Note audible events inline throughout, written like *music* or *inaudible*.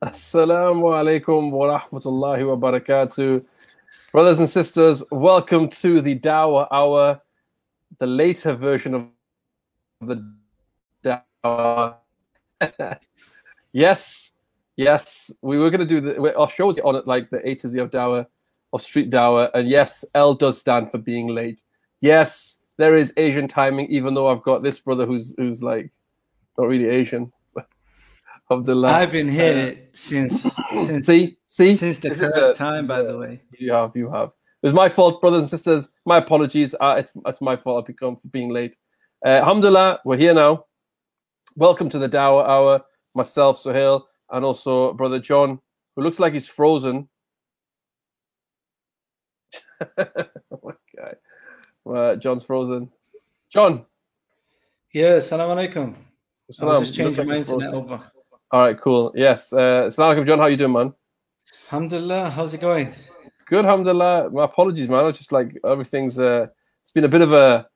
Assalamu alaikum wa rahmatullahi wa barakatuh. Brothers and sisters, welcome to the Dawah Hour, the later version of the Dawah. *laughs* yes, yes, we were going to do the, our shows on it like the A to Z of Dawah, of Street Dawah. And yes, L does stand for being late. Yes, there is Asian timing, even though I've got this brother who's who's like not really Asian. Alhamdulillah. I've been here uh, since, since see see since the correct time. By the way, you have you have. It was my fault, brothers and sisters. My apologies. Uh, it's it's my fault. I've become for being late. Uh, Alhamdulillah, we're here now. Welcome to the Dawah Hour. Myself, Sohail, and also brother John, who looks like he's frozen. oh my Uh, John's frozen. John. Yeah, salam alaikum. I was just changing my internet over. All right, cool. Yes. Uh, Salam alaikum, John. How you doing, man? Alhamdulillah. How's it going? Good, alhamdulillah. My apologies, man. It's just like everything's. Uh, it's been a bit of a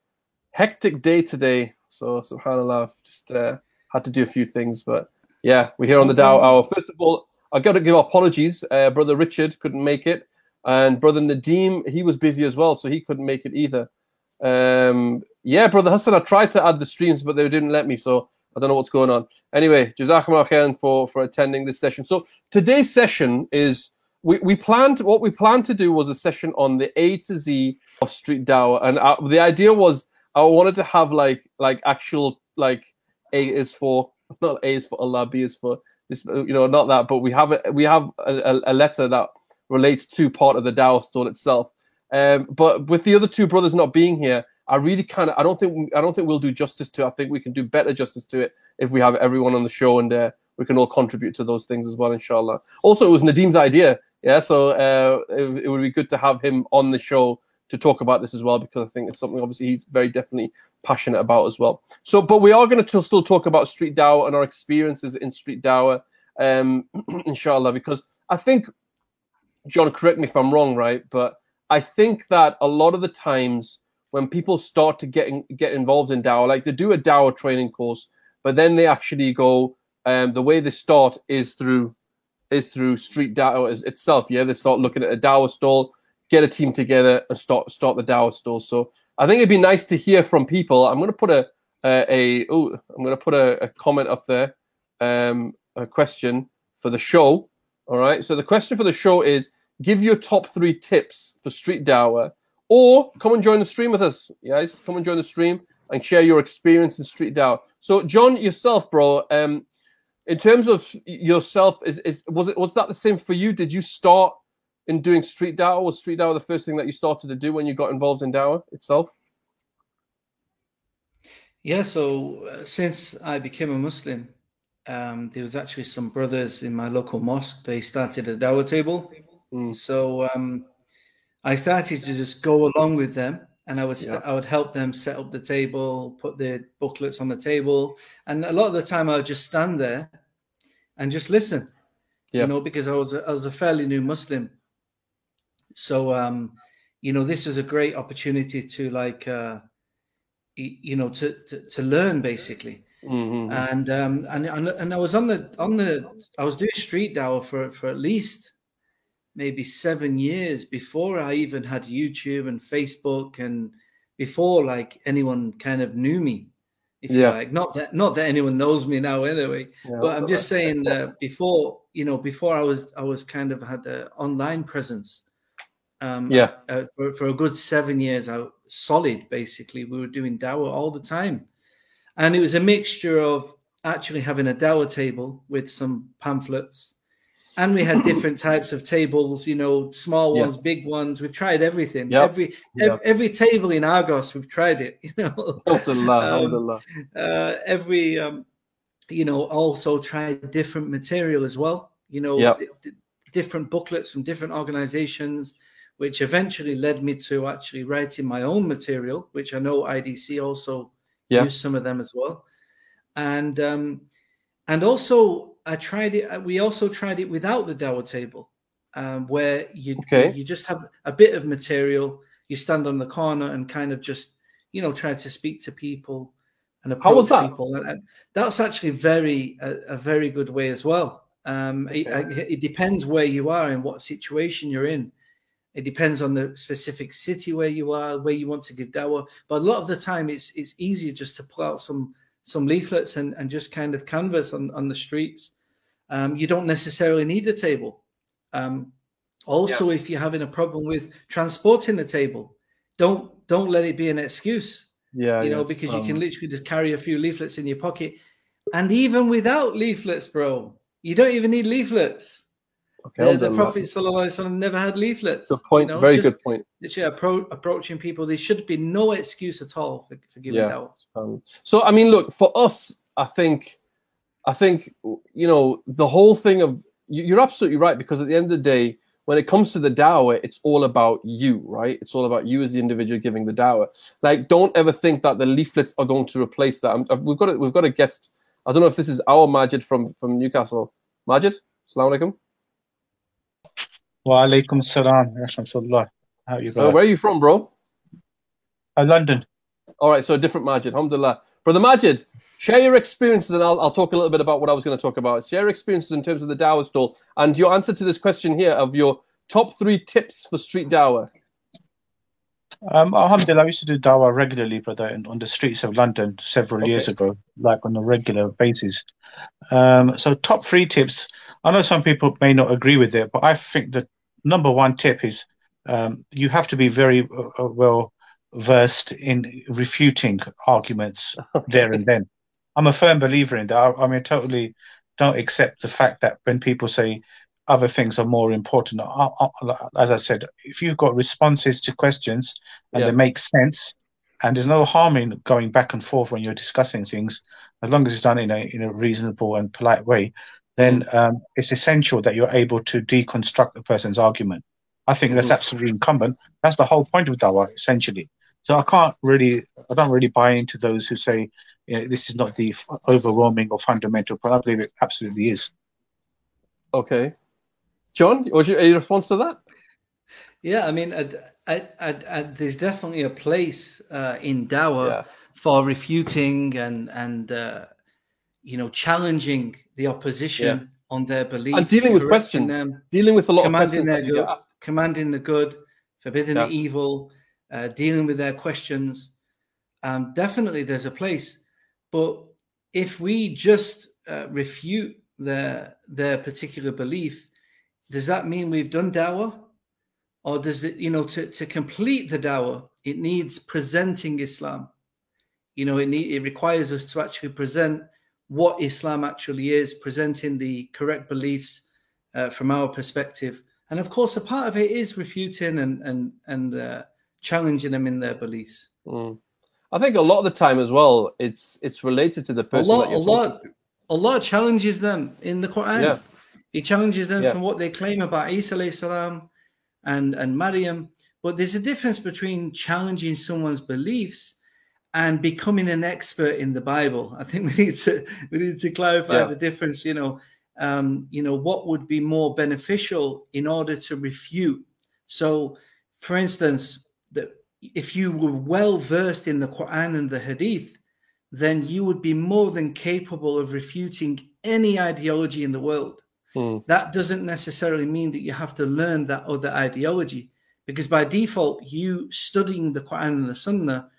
hectic day today. So, subhanallah, I've just uh, had to do a few things. But yeah, we're here on the Dawah Hour. First of all, I got to give apologies. Uh, brother Richard couldn't make it, and brother Nadeem he was busy as well, so he couldn't make it either. Um, yeah, brother Hassan, I tried to add the streams, but they didn't let me. So I don't know what's going on. Anyway, Jazakumullah for, for attending this session. So today's session is we, we planned what we planned to do was a session on the A to Z of street dawah, and uh, the idea was I wanted to have like like actual like A is for it's not A is for Allah, B is for this, you know, not that, but we have a, we have a, a letter that relates to part of the dawah stone itself. Um, but with the other two brothers not being here, I really kind of I don't think I don't think we'll do justice to. I think we can do better justice to it if we have everyone on the show and uh, we can all contribute to those things as well, inshallah. Also, it was Nadeem's idea, yeah. So uh, it, it, would be good to have him on the show to talk about this as well because I think it's something obviously he's very definitely passionate about as well. So, but we are going to still talk about street dawah and our experiences in street dawah, um, *clears throat* inshallah, because I think John, correct me if I'm wrong, right? But I think that a lot of the times when people start to get in, get involved in Dawah, like they do a Dawah training course, but then they actually go. Um, the way they start is through is through street Dawah itself. Yeah, they start looking at a Dawah stall, get a team together, and start start the Dawah stall. So I think it'd be nice to hear from people. I'm going to put a a, a oh, I'm going to put a, a comment up there, um, a question for the show. All right. So the question for the show is: Give your top three tips for street Dawah or come and join the stream with us, guys. Come and join the stream and share your experience in street dawah. So, John, yourself, bro. Um, in terms of yourself, is, is was it was that the same for you? Did you start in doing street dawah? Was street dawah the first thing that you started to do when you got involved in dawah itself? Yeah. So uh, since I became a Muslim, um, there was actually some brothers in my local mosque. They started a dawah table. Mm. So um, I started to just go along with them and I would st- yeah. I would help them set up the table, put the booklets on the table, and a lot of the time I would just stand there and just listen. Yeah. You know, because I was a, I was a fairly new Muslim, so um, you know, this was a great opportunity to like, uh, you know, to to, to learn basically. Mm-hmm. And um, and and and I was on the on the I was doing street dawah for for at least maybe seven years before I even had YouTube and Facebook and before like anyone kind of knew me. If yeah. you like, not that not that anyone knows me now anyway, yeah, but I'm just saying that before you know before I was I was kind of had an online presence. Um, yeah, uh, for for a good seven years, I solid basically. We were doing dawa all the time, and it was a mixture of actually having a dawa table with some pamphlets and we had *coughs* different types of tables you know small ones yeah. big ones we've tried everything yep. every yep. every table in argos we've tried it *laughs* you know um, uh, every um, you know also tried different material as well you know yep. d- different booklets from different organizations which eventually led me to actually writing my own material which i know idc also used some of them as well and um and also I tried it. Uh, we also tried it without the Dawah table, um, where you okay. you just have a bit of material. You stand on the corner and kind of just you know try to speak to people and approach that? people. And, that's actually very a, a, very good way as well. Um, okay. it, it, depends where you are and what situation you're in. It depends on the specific city where you are, where you want to give dawah. But a lot of the time, it's it's easier just to pull out some some leaflets and, and just kind of canvas on, on the streets. Um, you don't necessarily need the table. Um, also, yeah. if you're having a problem with transporting the table, don't don't let it be an excuse. Yeah, you know, yes. because um, you can literally just carry a few leaflets in your pocket, and even without leaflets, bro, you don't even need leaflets. Okay, the, the Prophet Sallallahu never had leaflets. Good point. You know, Very good point. Literally appro- approaching people, there should be no excuse at all for, for giving yeah. out. Um, so, I mean, look for us. I think, I think you know the whole thing of you're absolutely right because at the end of the day, when it comes to the dawah, it's all about you, right? It's all about you as the individual giving the dawah. Like, don't ever think that the leaflets are going to replace that. I'm, we've got a, we've got a guest. I don't know if this is our Majid from from Newcastle. Majid, assalamu alaikum. Wa alaikum salam, rahmatullah. How you uh, where are you from, bro? Uh, London. All right, so a different Majid. Alhamdulillah. Brother Majid, Share your experiences, and I'll, I'll talk a little bit about what I was going to talk about. Share your experiences in terms of the Dawah stall and your answer to this question here of your top three tips for street Dawah. Um, Alhamdulillah, I used to do Dawah regularly, brother, in, on the streets of London several okay. years ago, like on a regular basis. Um, so, top three tips. I know some people may not agree with it, but I think the number one tip is um, you have to be very uh, uh well versed in refuting arguments *laughs* there and then. I'm a firm believer in that. I, I mean, I totally don't accept the fact that when people say other things are more important, I, I, as I said, if you've got responses to questions and yeah. they make sense, and there's no harm in going back and forth when you're discussing things, as long as it's done in a in a reasonable and polite way, then um, it's essential that you're able to deconstruct the person's argument. I think that's mm. absolutely incumbent. That's the whole point of Dawah, essentially. So I can't really, I don't really buy into those who say you know, this is not the overwhelming or fundamental but I believe it absolutely is. Okay. John, what's your, your response to that? Yeah, I mean, I, I, I, there's definitely a place uh, in Dawah yeah. for refuting and and uh, you know challenging the opposition yeah. on their beliefs and dealing with questions, them, dealing with a lot commanding of questions, their good, commanding the good, forbidding yeah. the evil, uh, dealing with their questions. Um, definitely, there's a place. But if we just uh, refute their their particular belief, does that mean we've done dawah? Or does it, you know, to, to complete the dawah, it needs presenting Islam. You know, it need, it requires us to actually present what Islam actually is, presenting the correct beliefs uh, from our perspective. And of course, a part of it is refuting and and and uh, challenging them in their beliefs. Mm. I think a lot of the time as well, it's it's related to the person. Allah, Allah, Allah challenges them in the Quran. Yeah. He challenges them yeah. from what they claim about Isa salam and and Maryam. But there's a difference between challenging someone's beliefs and becoming an expert in the Bible. I think *laughs* we need to we need to clarify yeah. the difference. You know, um, you know what would be more beneficial in order to refute. So, for instance, that if you were well versed in the Quran and the Hadith, then you would be more than capable of refuting any ideology in the world. Mm. That doesn't necessarily mean that you have to learn that other ideology, because by default, you studying the Quran and the Sunnah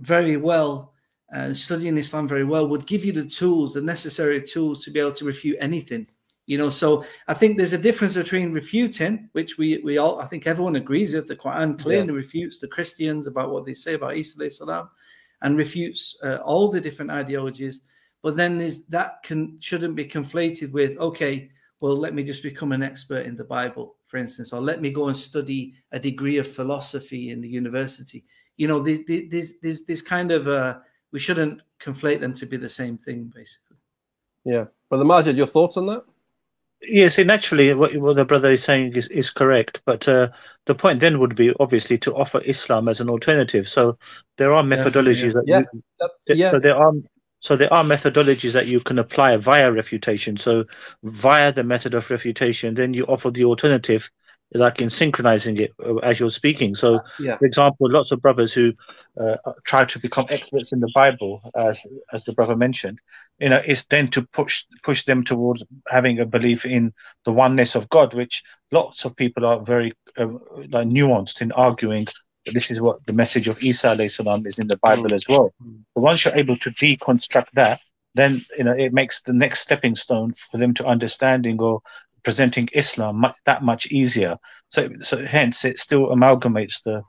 very well and uh, studying Islam very well would give you the tools, the necessary tools to be able to refute anything. You know, so I think there's a difference between refuting, which we we all I think everyone agrees with. The Quran clearly yeah. refutes the Christians about what they say about Isa salam, and refutes uh, all the different ideologies. But then there's that can shouldn't be conflated with okay, well, let me just become an expert in the Bible, for instance, or let me go and study a degree of philosophy in the university. You know, there's there's this kind of uh, we shouldn't conflate them to be the same thing, basically. Yeah, Brother Majid, your thoughts on that? Yes, see, naturally, what, what the brother is saying is, is correct. But uh, the point then would be obviously to offer Islam as an alternative. So there are methodologies that yeah. You, yeah. So there are so there are methodologies that you can apply via refutation. So via the method of refutation, then you offer the alternative like in synchronizing it uh, as you're speaking. So, yeah. for example, lots of brothers who uh, try to become experts in the Bible, as as the brother mentioned, you know, it's then to push push them towards having a belief in the oneness of God, which lots of people are very uh, like nuanced in arguing. That this is what the message of Isa salam is in the Bible as well. Mm. But once you're able to deconstruct that, then you know it makes the next stepping stone for them to understanding or presenting Islam much, that much easier. So, so hence it still amalgamates the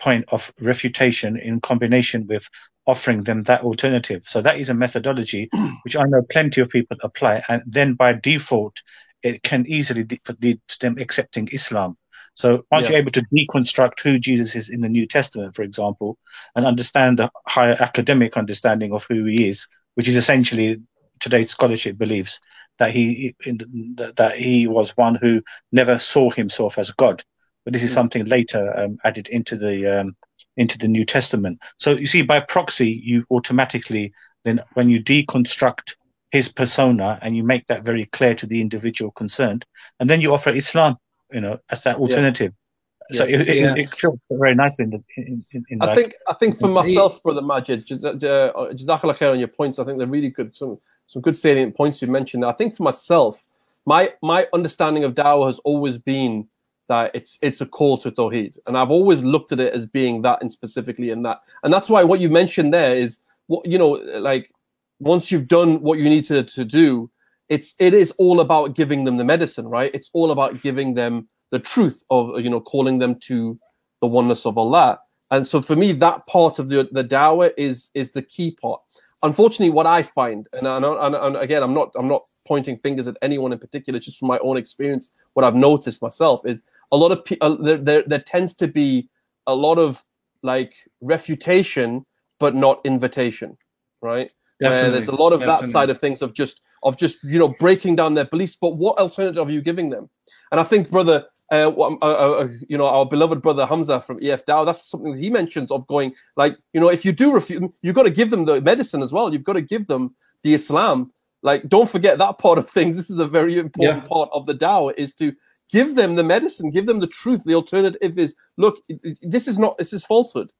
point of refutation in combination with offering them that alternative. So that is a methodology *clears throat* which I know plenty of people apply, and then by default, it can easily lead to them accepting Islam. So once yeah. you're able to deconstruct who Jesus is in the New Testament, for example, and understand the higher academic understanding of who he is, which is essentially today's scholarship believes, that he that he was one who never saw himself as God. But this is hmm. something later um, added into the um, into the New Testament. So you see, by proxy, you automatically then when you deconstruct his persona and you make that very clear to the individual concerned, and then you offer Islam, you know, as that alternative. Yeah. So yeah. It, it, yeah. it, feels very nicely in the. In, in, in I think I think for myself, brother Majid, uh, Jazakallah khair on your points. I think they're really good. Some some good salient points you mentioned. I think for myself, my my understanding of Dawah has always been that it's it's a call to Tawheed, and I've always looked at it as being that and specifically in that, and that's why what you mentioned there is what you know, like once you've done what you need to to do, it's it is all about giving them the medicine, right? It's all about giving them the truth of you know calling them to the oneness of Allah. And so for me, that part of the the dawah is is the key part unfortunately, what I find, and, and, and, again, I'm not I'm not pointing fingers at anyone in particular, just from my own experience, what I've noticed myself is a lot of. Uh, there, there there tends to be a lot of like refutation, but not invitation, right? Definitely, there's a lot of definitely. that side of things of just of just you know breaking down their beliefs. But what alternative are you giving them? And I think, brother, uh, uh, uh, uh, you know, our beloved brother Hamza from EF Dow, that's something that he mentions of going like, you know, if you do refuse, you've got to give them the medicine as well. You've got to give them the Islam. Like, don't forget that part of things. *laughs* This is a very important yeah. part of the Dawah is to give them the medicine, give them the truth. The alternative is, look, this is not, this is falsehood.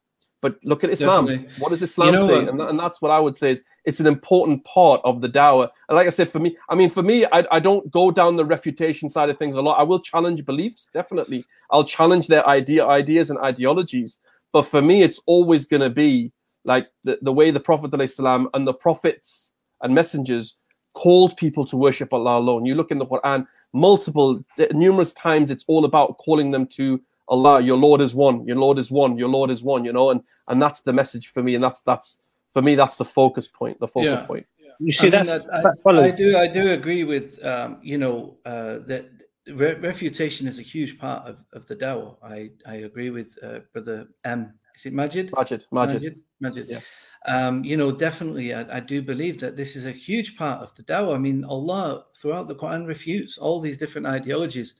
But look at Islam. Definitely. What does Islam you know, say? And, and, that's what I would say is it's an important part of the dawah. And like I said, for me, I mean, for me, I, I don't go down the refutation side of things a lot. I will challenge beliefs, definitely. I'll challenge their idea, ideas and ideologies. But for me, it's always going to be like the, the way the Prophet ﷺ and the prophets and messengers called people to worship Allah alone. You look in the Quran, multiple, numerous times, it's all about calling them to Allah, your Lord is one, your Lord is one, your Lord is one, you know, and and that's the message for me, and that's that's for me that's the focus point, the focus yeah. point. You see I that, that I, I, do I do agree with um, you know uh, that re- refutation is a huge part of, of the Dawah. I I agree with uh, brother M. Is it Majid? Majid, Majid, Majid. Majid. Yeah. Um, you know, definitely, I, I, do believe that this is a huge part of the Dawah. I mean, Allah throughout the Quran refutes all these different ideologies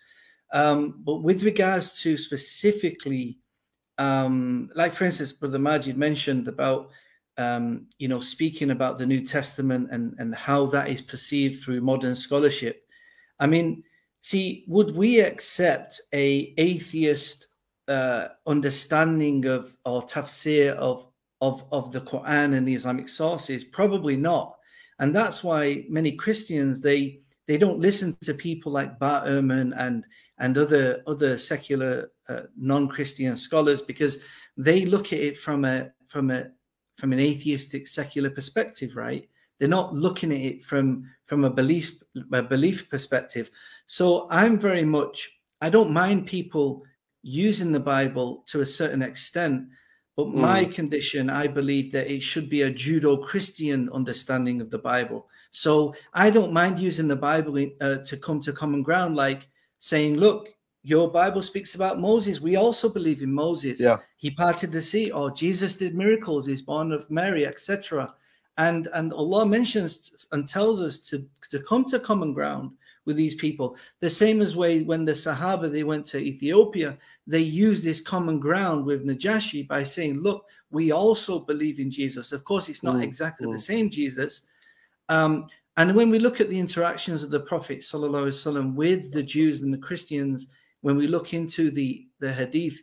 um, but with regards to specifically, um, like for instance, Brother Majid mentioned about um, you know speaking about the New Testament and and how that is perceived through modern scholarship. I mean, see, would we accept a atheist uh, understanding of or tafsir of of of the Quran and the Islamic sources? Probably not, and that's why many Christians they they don't listen to people like Bart Ehrman and and other other secular uh, non-Christian scholars because they look at it from a from a from an atheistic secular perspective, right? They're not looking at it from from a belief a belief perspective. So I'm very much I don't mind people using the Bible to a certain extent, but mm. my condition, I believe that it should be a Judeo Christian understanding of the Bible. So I don't mind using the Bible uh, to come to common ground, like saying, look, your Bible speaks about Moses. We also believe in Moses. Yeah. He parted the sea, or Jesus did miracles, he's born of Mary, etc. And and Allah mentions and tells us to, to come to common ground with these people. The same as way when the Sahaba they went to Ethiopia, they used this common ground with Najashi by saying, look, we also believe in Jesus. Of course, it's not mm, exactly mm. the same Jesus. Um, and when we look at the interactions of the Prophet وسلم, with the Jews and the Christians, when we look into the the hadith,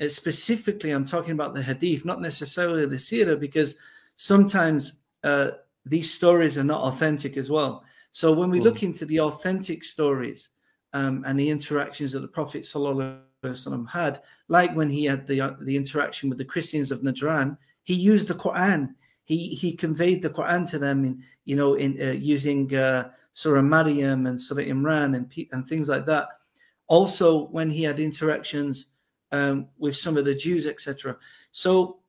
uh, specifically, I'm talking about the hadith, not necessarily the seerah, because sometimes uh, these stories are not authentic as well. So when we mm. look into the authentic stories um, and the interactions that the Prophet ﷺ had, like when he had the uh, the interaction with the Christians of Najran, he used the Quran. he he conveyed the Quran to them in you know in uh, using uh, Surah Maryam and Surah Imran and and things like that. Also, when he had interactions um, with some of the Jews, etc. So,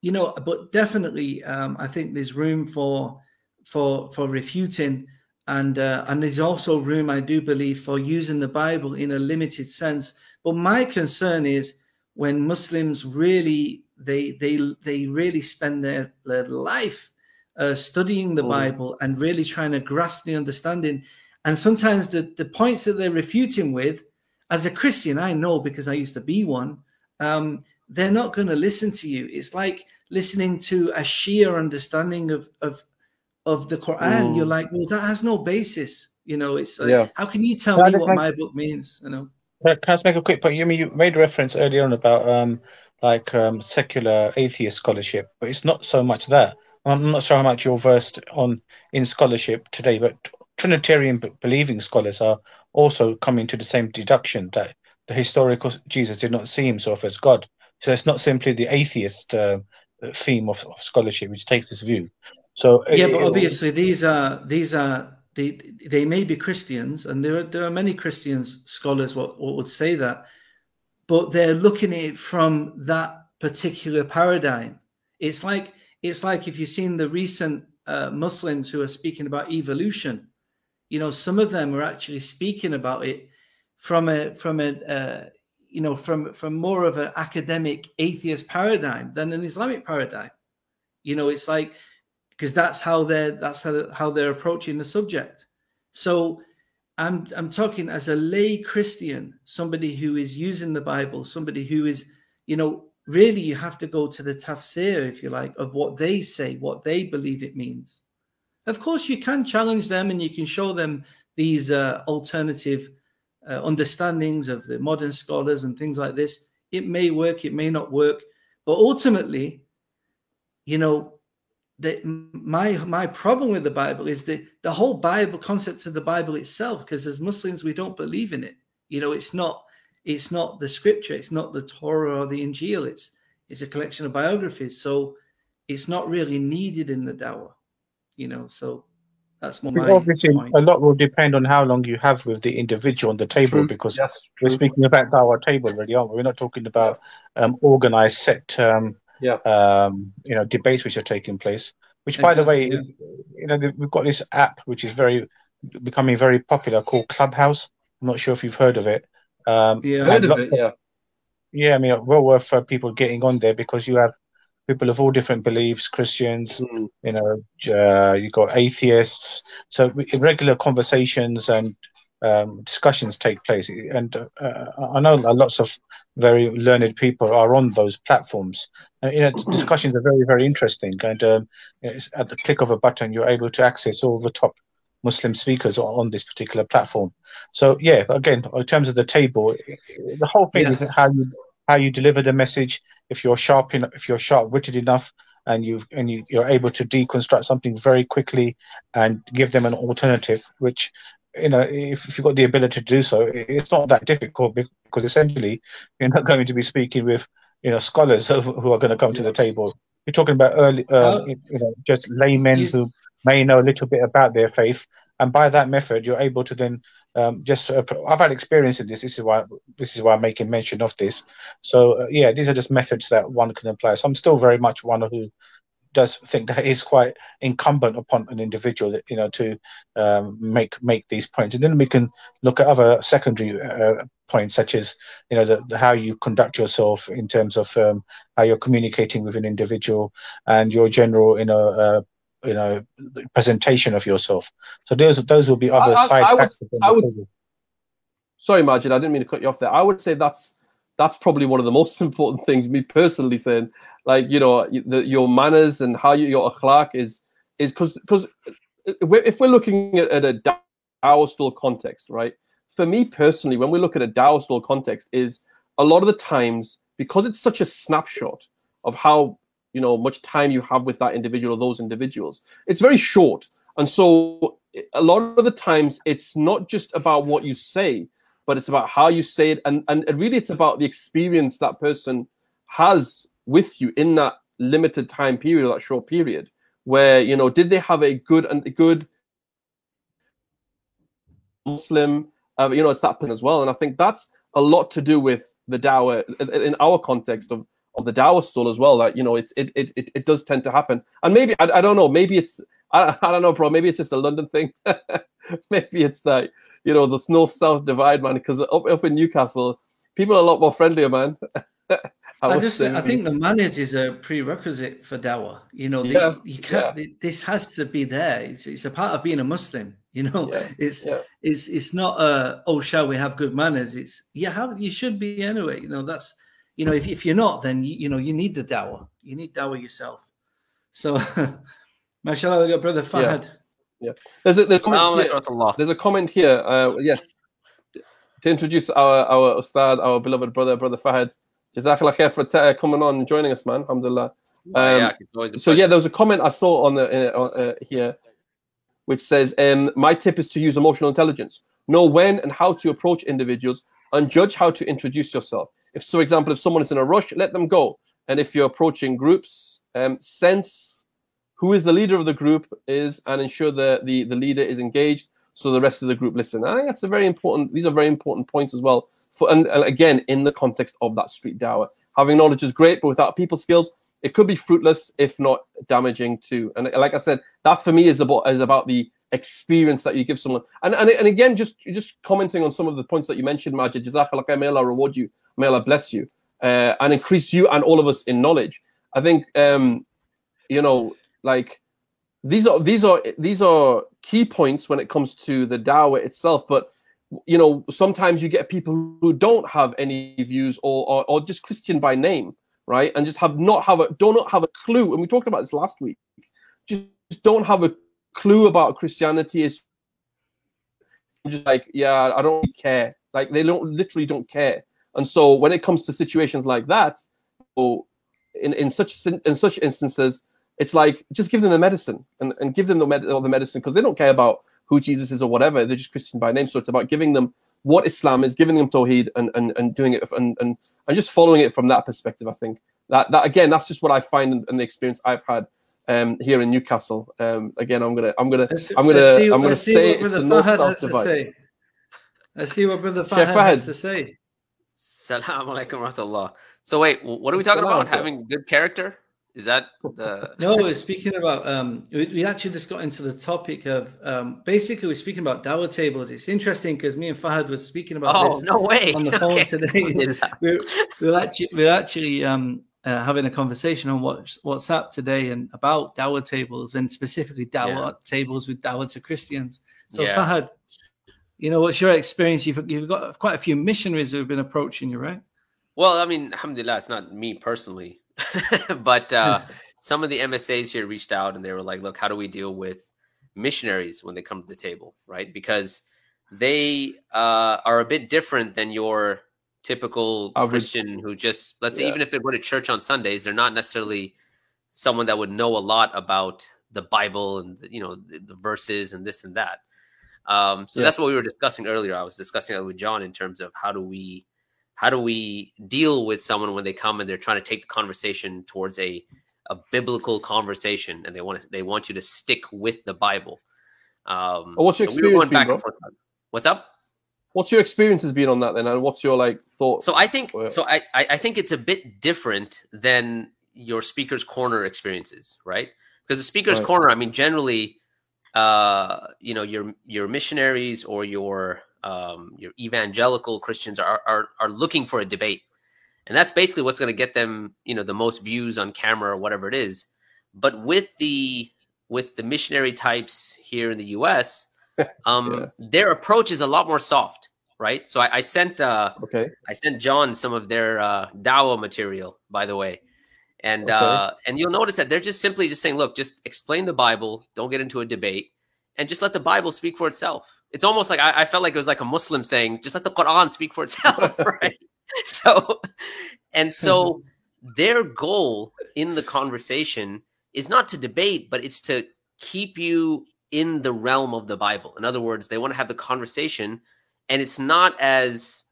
you know, but definitely, um, I think there's room for for for refuting, and uh, and there's also room, I do believe, for using the Bible in a limited sense. But my concern is when Muslims really they they they really spend their, their life uh, studying the oh. Bible and really trying to grasp the understanding. And sometimes the, the points that they're refuting with, as a Christian, I know because I used to be one, um, they're not going to listen to you. It's like listening to a Shia understanding of of of the Quran. You're like, well, that has no basis. You know, it's like, yeah. how can you tell me what my book means? You know. Can I just make a quick point? You mean you made reference earlier on about um, like um, secular atheist scholarship, but it's not so much that. I'm not sure how much you're versed on in scholarship today, but Trinitarian believing scholars are also coming to the same deduction that the historical Jesus did not see himself as God. So it's not simply the atheist uh, theme of, of, scholarship which takes this view. So yeah, it, but obviously these are these are they they may be Christians, and there are there are many Christians scholars what, what would say that, but they're looking at it from that particular paradigm. It's like it's like if you've seen the recent uh, Muslims who are speaking about evolution, you know, some of them are actually speaking about it from a from a uh, you know from from more of an academic atheist paradigm than an Islamic paradigm. You know, it's like because that's how they're that's how, how they're approaching the subject. So I'm I'm talking as a lay Christian, somebody who is using the Bible, somebody who is, you know, really you have to go to the tafsir, if you like, of what they say, what they believe it means. Of course, you can challenge them and you can show them these uh, alternative uh, understandings of the modern scholars and things like this. It may work, it may not work, but ultimately, you know, the, my my problem with the Bible is the the whole Bible concept of the Bible itself. Because as Muslims, we don't believe in it. You know, it's not it's not the scripture, it's not the Torah or the Injil. It's it's a collection of biographies. So it's not really needed in the Dawah. You know, so that's more my obviously point. a lot will depend on how long you have with the individual on the table true. because we're speaking about Dawah table already, aren't we? We're not talking about um, organized set um, yeah. um, you know, debates which are taking place. Which, by exactly, the way, yeah. you know, we've got this app which is very becoming very popular called Clubhouse. I'm not sure if you've heard of it. Um, yeah, heard of it. Yeah. Yeah, I mean, well worth uh, people getting on there because you have people of all different beliefs, Christians, mm. you know, uh, you got atheists. So regular conversations and um, discussions take place. And uh, I know lots of very learned people are on those platforms. And, you know, discussions are very, very interesting. And um, at the click of a button, you're able to access all the top Muslim speakers on this particular platform. So yeah, again, in terms of the table, the whole thing yeah. is how you how you deliver the message. If you're sharp, enough, if you're sharp-witted enough, and you and you, you're able to deconstruct something very quickly and give them an alternative, which you know, if, if you've got the ability to do so, it's not that difficult because essentially you're not going to be speaking with, you know, scholars *laughs* who, who are going to come to the table. You're talking about early, uh, you know, just laymen you, who may know a little bit about their faith, and by that method, you're able to then um, just. Uh, I've had experience in this. This is why this is why I'm making mention of this. So uh, yeah, these are just methods that one can apply. So I'm still very much one who does think that is quite incumbent upon an individual that you know to um, make make these points, and then we can look at other secondary uh, points such as you know the, the, how you conduct yourself in terms of um, how you're communicating with an individual and your general you know uh, you know presentation of yourself. So those those will be other I, side I, I factors. Would, I would, sorry, Majid, I didn't mean to cut you off there. I would say that's that's probably one of the most *laughs* important things. Me personally saying like you know the, your manners and how you, your akhlaq is is because because if we're looking at, at a still context, right? for me personally, when we look at a Dawah stall context, is a lot of the times because it's such a snapshot of how you know much time you have with that individual or those individuals. It's very short, and so a lot of the times it's not just about what you say, but it's about how you say it, and and really it's about the experience that person has with you in that limited time period, that short period, where you know did they have a good and a good Muslim, uh, you know, it's that as well, and I think that's a lot to do with the Dawah in our context of of the Dawah stall as well. That you know, it's it it it, it does tend to happen, and maybe I, I don't know, maybe it's I, I don't know, bro. Maybe it's just a London thing. *laughs* maybe it's that you know the north south divide, man. Because up up in Newcastle, people are a lot more friendlier, man. *laughs* I, I just I think the manners is a prerequisite for Dawah. You know, yeah, the, you can't. Yeah. This has to be there. It's, it's, a part of being a Muslim. You know, yeah, it's it's it's not a oh shall we have good manners. It's you have you should be anyway. You know that's you know if if you're not then you, you know you need the Dawah. You need Dawah yourself. So, *laughs* mashallah, we got brother Fahad. Yeah, there's a, there's a comment here. There's a comment here. Uh, yes, to introduce our our ustad, our beloved brother, brother Fahad. Jazakallah khair for t- coming on and joining us, man. Alhamdulillah. Um, yeah, so yeah, there was a comment I saw on the uh, uh, here, which says, um, "My tip is to use emotional intelligence. Know when and how to approach individuals, and judge how to introduce yourself. If, for example, if someone is in a rush, let them go. And if you're approaching groups, um, sense who is the leader of the group is, and ensure that the the leader is engaged so the rest of the group listen. I think that's a very important. These are very important points as well. For and, and again, in the context of that street Dawah, having knowledge is great, but without people skills, it could be fruitless, if not damaging too. And like I said, that for me is about is about the experience that you give someone. And and, and again, just just commenting on some of the points that you mentioned, Majid. Jazakallah, may Allah reward you, may Allah bless you, uh, and increase you and all of us in knowledge. I think um, you know, like these are these are these are key points when it comes to the Dawah itself. But you know, sometimes you get people who don't have any views or, or, or just Christian by name, right? And just have not have a do not have a clue. And we talked about this last week. Just, just don't have a clue about Christianity. Is just like, yeah, I don't care. Like they don't literally don't care. And so when it comes to situations like that, or in, in such in such instances, it's like just give them the medicine and, and give them the, med- the medicine because they don't care about who Jesus is or whatever. They're just Christian by name. So it's about giving them what Islam is, giving them Tawheed and, and, and doing it and, and, and just following it from that perspective. I think that, that again, that's just what I find in, in the experience I've had um, here in Newcastle. Um, again, I'm gonna, I'm gonna, I'm gonna, see, I'm gonna say it's the north south divide. Let's see what Brother Fahad, Fahad has to say. Salam *laughs* alaikum rahmatullah. So wait, what are we talking about? Having good character? Is that the? *laughs* no, we're speaking about. Um, we, we, actually just got into the topic of. Um, basically, we're speaking about Dawah tables. It's interesting because me and Fahad were speaking about. Oh no way! On the phone *laughs* okay. today, we're, we're actually we're actually um, uh, having a conversation on what, WhatsApp today and about Dawah tables and specifically Dawah yeah. tables with Dawah to Christians. So yeah. Fahad, you know, what's your experience? You've you've got quite a few missionaries who have been approaching you, right? Well, I mean, alhamdulillah, it's not me personally. *laughs* but uh, *laughs* some of the MSAs here reached out and they were like, look, how do we deal with missionaries when they come to the table, right? Because they uh, are a bit different than your typical Christian who just, let's yeah. say, even if they're going to church on Sundays, they're not necessarily someone that would know a lot about the Bible and, you know, the, the verses and this and that. Um, so yeah. that's what we were discussing earlier. I was discussing that with John in terms of how do we how do we deal with someone when they come and they're trying to take the conversation towards a a biblical conversation and they want to they want you to stick with the Bible. Um, well, what's your so experience we been, What's up? What's your experiences been on that then, and what's your like thoughts? So I think so. I I think it's a bit different than your speaker's corner experiences, right? Because the speaker's right. corner, I mean, generally, uh, you know, your your missionaries or your um, your evangelical Christians are, are are looking for a debate, and that's basically what's going to get them, you know, the most views on camera or whatever it is. But with the with the missionary types here in the U.S., *laughs* um, yeah. their approach is a lot more soft, right? So I, I sent uh, okay, I sent John some of their uh, Dawah material, by the way, and okay. uh, and you'll notice that they're just simply just saying, look, just explain the Bible, don't get into a debate and just let the Bible speak for itself. It's almost like I, I felt like it was like a Muslim saying, just let the Quran speak for itself, *laughs* right? so, and so *laughs* their goal in the conversation is not to debate, but it's to keep you in the realm of the Bible. In other words, they want to have the conversation, and it's not as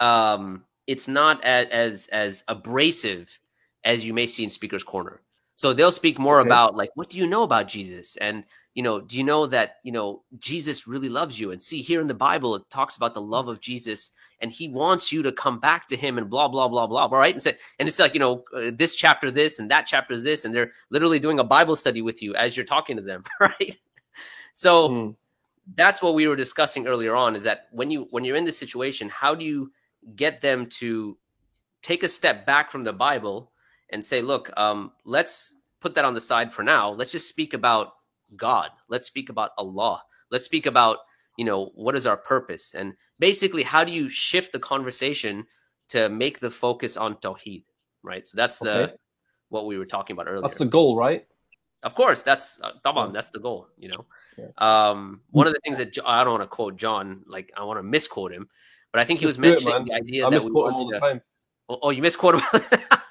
um, it's not as, as as abrasive as you may see in Speaker's Corner. So they'll speak more okay. about like, what do you know about Jesus? And you know, do you know that you know Jesus really loves you? And see here in the Bible, it talks about the love of Jesus, and He wants you to come back to Him, and blah blah blah blah. Right? And, say, and it's like you know, uh, this chapter this and that chapter this, and they're literally doing a Bible study with you as you're talking to them, *laughs* right? So mm. that's what we were discussing earlier on. Is that when you when you're in this situation, how do you get them to take a step back from the Bible and say, look, um, let's put that on the side for now. Let's just speak about God. Let's speak about Allah. Let's speak about, you know, what is our purpose? And basically, how do you shift the conversation to make the focus on Tawheed, right? So that's the okay. what we were talking about earlier. That's the goal, right? Of course, that's uh, on, that's the goal, you know. Yeah. Um, one of the things that I don't want to quote John, like I want to misquote him, but I think he was mentioning it, the idea I that we want to. Oh, oh, you misquote him. *laughs*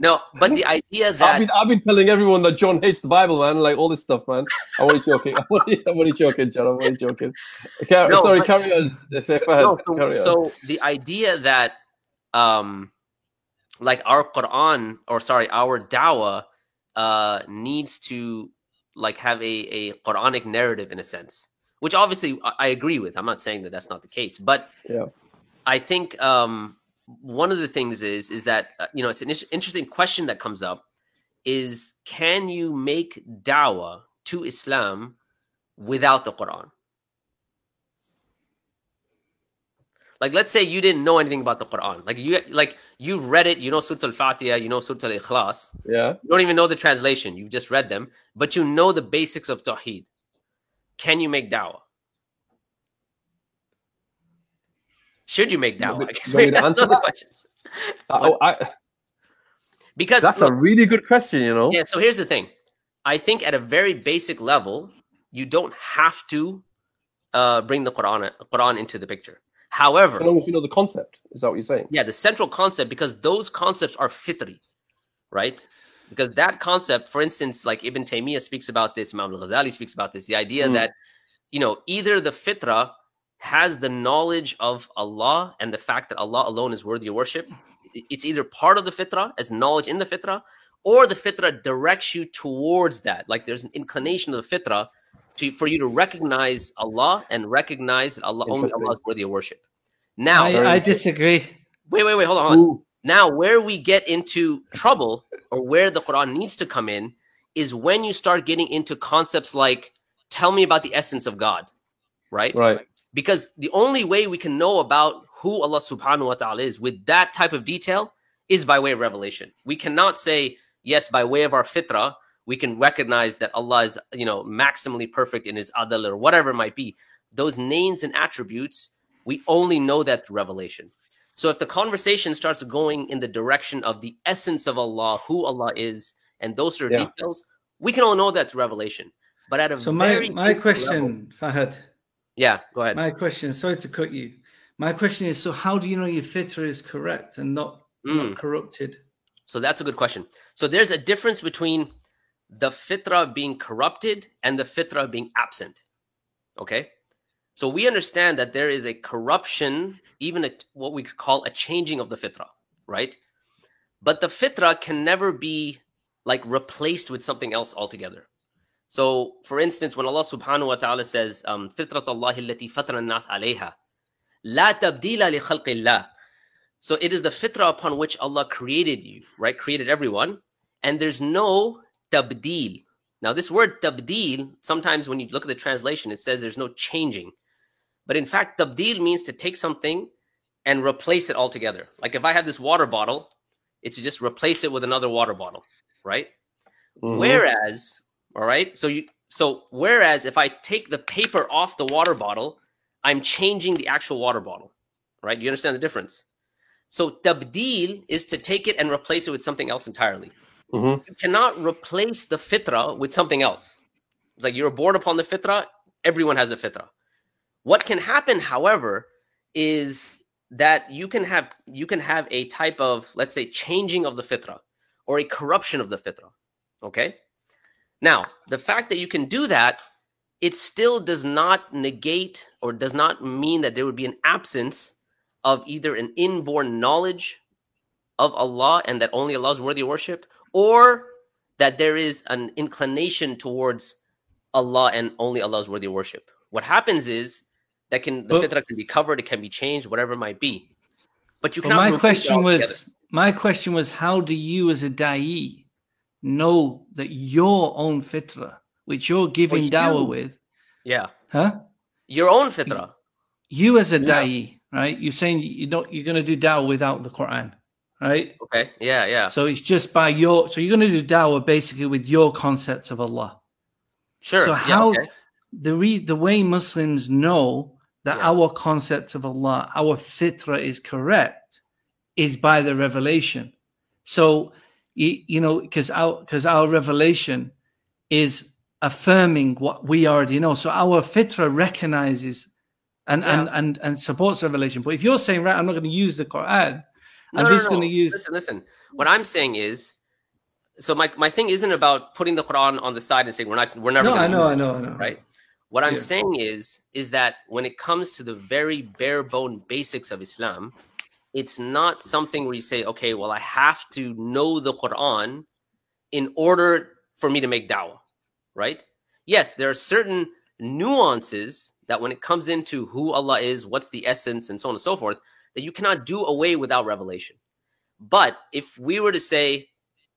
no, but the *laughs* idea that I've been, I've been telling everyone that John hates the Bible, man. Like all this stuff, man. I'm only joking. I'm only, I'm only joking, John. I'm only joking. Carry, no, sorry, but, carry on. No, so, carry on. so the idea that, um, like our Quran or sorry, our Dawah, uh, needs to like have a a Quranic narrative in a sense which obviously I agree with. I'm not saying that that's not the case, but yeah. I think um, one of the things is is that uh, you know it's an interesting question that comes up is can you make dawah to Islam without the Quran? Like let's say you didn't know anything about the Quran. Like you like you've read it, you know Surah Al-Fatiha, you know Surah Al-Ikhlas. Yeah. You don't even know the translation. You've just read them, but you know the basics of Tawheed. Can you make dawah? Should you make dawah? *laughs* I guess maybe that's the question. Uh, I, because that's look, a really good question, you know. Yeah. So here's the thing. I think at a very basic level, you don't have to uh, bring the Quran Quran into the picture. However, as long as you know the concept, is that what you're saying? Yeah, the central concept, because those concepts are fitri, right? because that concept, for instance, like Ibn Taymiyyah speaks about this, Imam al-Ghazali speaks about this, the idea mm. that, you know, either the fitra has the knowledge of Allah and the fact that Allah alone is worthy of worship. It's either part of the fitra as knowledge in the fitra, or the fitra directs you towards that. Like there's an inclination of the fitra to, for you to recognize Allah and recognize that Allah only Allah is worthy of worship. Now, I, I disagree. Wait, wait, wait, hold on. Hold on. Now, where we get into trouble or where the Quran needs to come in is when you start getting into concepts like, tell me about the essence of God, right? Right. Because the only way we can know about who Allah subhanahu wa ta'ala is with that type of detail is by way of revelation. We cannot say, yes, by way of our fitrah, we can recognize that Allah is, you know, maximally perfect in his adal or whatever it might be. Those names and attributes, we only know that through revelation. So if the conversation starts going in the direction of the essence of Allah, who Allah is, and those sort of yeah. details, we can all know that's revelation. But at a so my my question, level, Fahad. Yeah, go ahead. My question. Sorry to cut you. My question is: So how do you know your fitra is correct and not, mm. not corrupted? So that's a good question. So there's a difference between the fitra being corrupted and the fitra being absent. Okay. So we understand that there is a corruption, even a, what we could call a changing of the fitra, right? But the fitra can never be like replaced with something else altogether. So, for instance, when Allah subhanahu wa ta'ala says, um, فِطْرَةَ اللَّهِ الَّتِي فَطَرَ النَّاسَ عَلَيْهَا لَا تَبْدِيلَ لِخَلْقِ اللَّهِ So it is the fitrah upon which Allah created you, right? Created everyone. And there's no tabdeel. Now, this word tabdeel, sometimes when you look at the translation, it says there's no changing. But in fact, tabdil means to take something and replace it altogether. Like if I have this water bottle, it's to just replace it with another water bottle, right? Mm-hmm. Whereas, all right, so you so whereas if I take the paper off the water bottle, I'm changing the actual water bottle, right? You understand the difference? So tabdil is to take it and replace it with something else entirely. Mm-hmm. You cannot replace the fitra with something else It's like you're born upon the fitra, Everyone has a fitra. What can happen, however, is that you can have you can have a type of let's say changing of the fitra or a corruption of the fitra. Okay. Now, the fact that you can do that, it still does not negate or does not mean that there would be an absence of either an inborn knowledge of Allah and that only Allah is worthy of worship, or that there is an inclination towards Allah and only Allah is worthy of worship. What happens is that can the but, fitrah can be covered, it can be changed, whatever it might be. But you cannot. My question was my question was how do you as a da'i know that your own fitrah, which you're giving you, dawah with, yeah, huh? Your own fitrah. You, you as a yeah. da'i, right? You're saying you don't you're going to do dawah without the Quran, right? Okay. Yeah. Yeah. So it's just by your so you're going to do dawah basically with your concepts of Allah. Sure. So how yeah, okay. the re, the way Muslims know that yeah. our concept of Allah, our fitrah is correct, is by the revelation. So you, you know, because our because our revelation is affirming what we already know. So our fitra recognizes and yeah. and and and supports revelation. But if you're saying, right, I'm not going to use the Quran, I'm no, just no, no. going to use. Listen, listen. What I'm saying is, so my my thing isn't about putting the Quran on the side and saying we're not we're never. No, I know, I know, I know. Right. What I'm saying is, is that when it comes to the very bare bone basics of Islam, it's not something where you say, okay, well, I have to know the Quran in order for me to make dawah, right? Yes, there are certain nuances that when it comes into who Allah is, what's the essence, and so on and so forth, that you cannot do away without revelation. But if we were to say,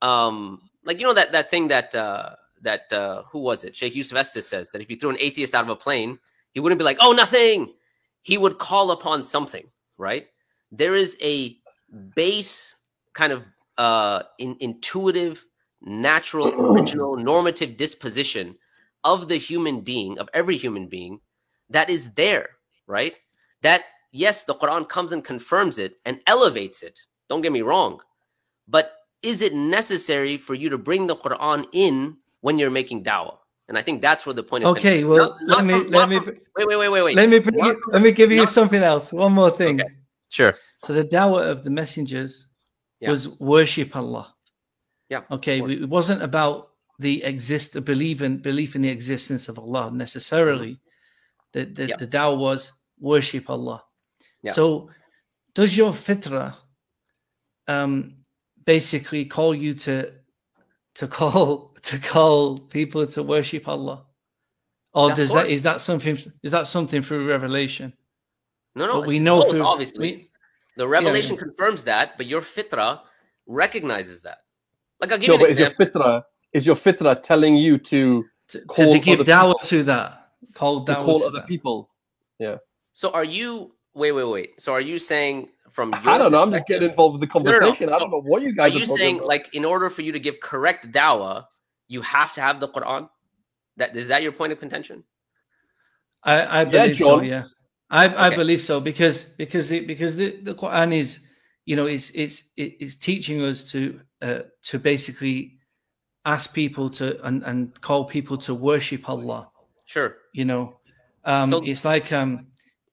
um, like you know that that thing that uh, that uh, who was it? Sheikh Yusuf Estes says that if you threw an atheist out of a plane, he wouldn't be like, "Oh, nothing." He would call upon something, right? There is a base kind of uh, in, intuitive, natural, *clears throat* original, normative disposition of the human being, of every human being, that is there, right? That yes, the Quran comes and confirms it and elevates it. Don't get me wrong, but is it necessary for you to bring the Quran in when you're making dawah. And I think that's where the point. Okay, well, not, let me let me wait, wait, wait, wait, wait. Let me not, let me give you not, something else. One more thing. Okay. Sure. So the dawah of the messengers yeah. was worship Allah. Yeah. Okay, it wasn't about the exist belief in belief in the existence of Allah necessarily. Mm-hmm. The the, yeah. the dawah was worship Allah. Yeah. So does your fitrah um basically call you to to call *laughs* to call people to worship Allah? Or does that is that something is that something through revelation? No, no, we know both, through, obviously we, the revelation yeah, yeah. confirms that, but your fitra recognizes that. Like I'll give sure, you an but example. Is your fitra is your fitra telling you to, to call to give dawah to that? Call dawah call other that. people. Yeah. So are you wait, wait, wait. So are you saying from I don't know. I'm just getting involved with the conversation. No, no, no. I don't know what you guys are, are you saying. About. Like, in order for you to give correct dawah, you have to have the Quran. That is that your point of contention? I, I believe yeah, so. Yeah, I, okay. I believe so because because it, because the, the Quran is you know it's it's it's teaching us to uh, to basically ask people to and, and call people to worship Allah. Sure. You know, um, so, it's like um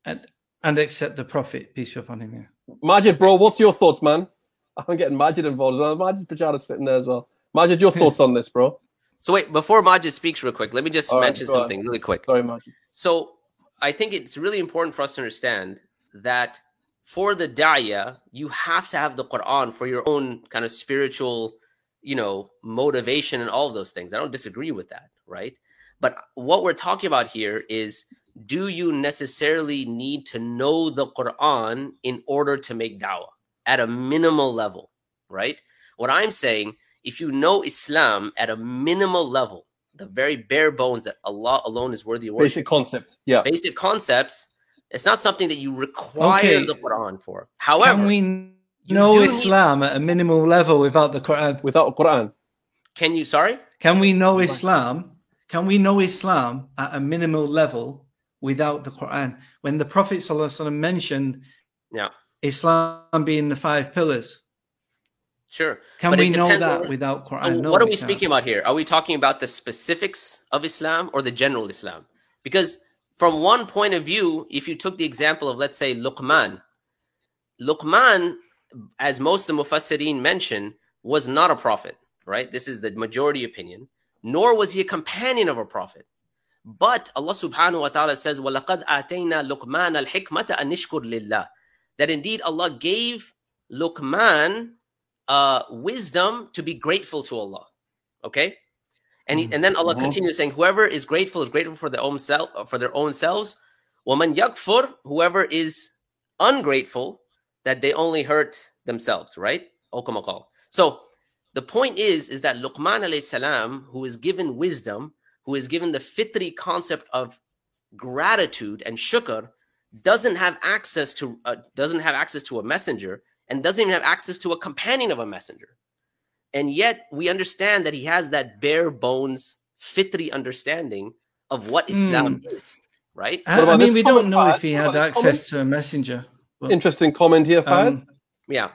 and and accept the Prophet peace be upon him. Yeah. Majid, bro, what's your thoughts, man? I'm getting Majid involved as. Majid Pajada sitting there as well. Majid, your *laughs* thoughts on this, bro? So wait, before Majid speaks real quick, let me just All mention right, something on. really quick. Sorry, Majid. So I think it's really important for us to understand that for the da'ya, you have to have the Quran for your own kind of spiritual, you know, motivation and all of those things. I don't disagree with that, right? But what we're talking about here is do you necessarily need to know the Quran in order to make dawah at a minimal level, right? What I'm saying, if you know Islam at a minimal level, the very bare bones that Allah alone is worthy of worship, basic concepts, yeah, basic concepts, it's not something that you require okay. the Quran for. However, can we know Islam need... at a minimal level without the Quran? Without the Quran, can you? Sorry, can we know Islam? Can we know Islam at a minimal level without the Quran. When the Prophet ﷺ mentioned yeah. Islam being the five pillars, Sure. Can But we it know depends that on- without So Quran? No, what are we can't. speaking about here? Are we talking about the specifics of Islam or the general Islam? Because from one point of view, if you took the example of let's say Luqman, Luqman, as most of the Mufassirin mention, was not a prophet, right? This is the majority opinion, nor was he a companion of a prophet. But Allah subhanahu wa ta'ala says, وَلَقَدْ آتَيْنَا لُقْمَانَ الْحِكْمَةَ أَنْ نِشْكُرْ لِلَّهِ That indeed Allah gave Luqman uh, wisdom to be grateful to Allah. Okay, and mm-hmm. and then Allah mm-hmm. continues saying, "Whoever is grateful is grateful for their own self for their own selves. Woman yakfur, whoever is ungrateful, that they only hurt themselves." Right? Okamakal. So the point is, is that Luqman alayhi salam, who is given wisdom, who is given the fitri concept of gratitude and shukr, doesn't have access to uh, doesn't have access to a messenger and doesn't even have access to a companion of a messenger. And yet we understand that he has that bare bones fitri understanding of what Islam is, right? I, I mean, we comment, don't know Fahad? if he had about this access to a messenger. but, Interesting comment here, Fahad. um, Yeah.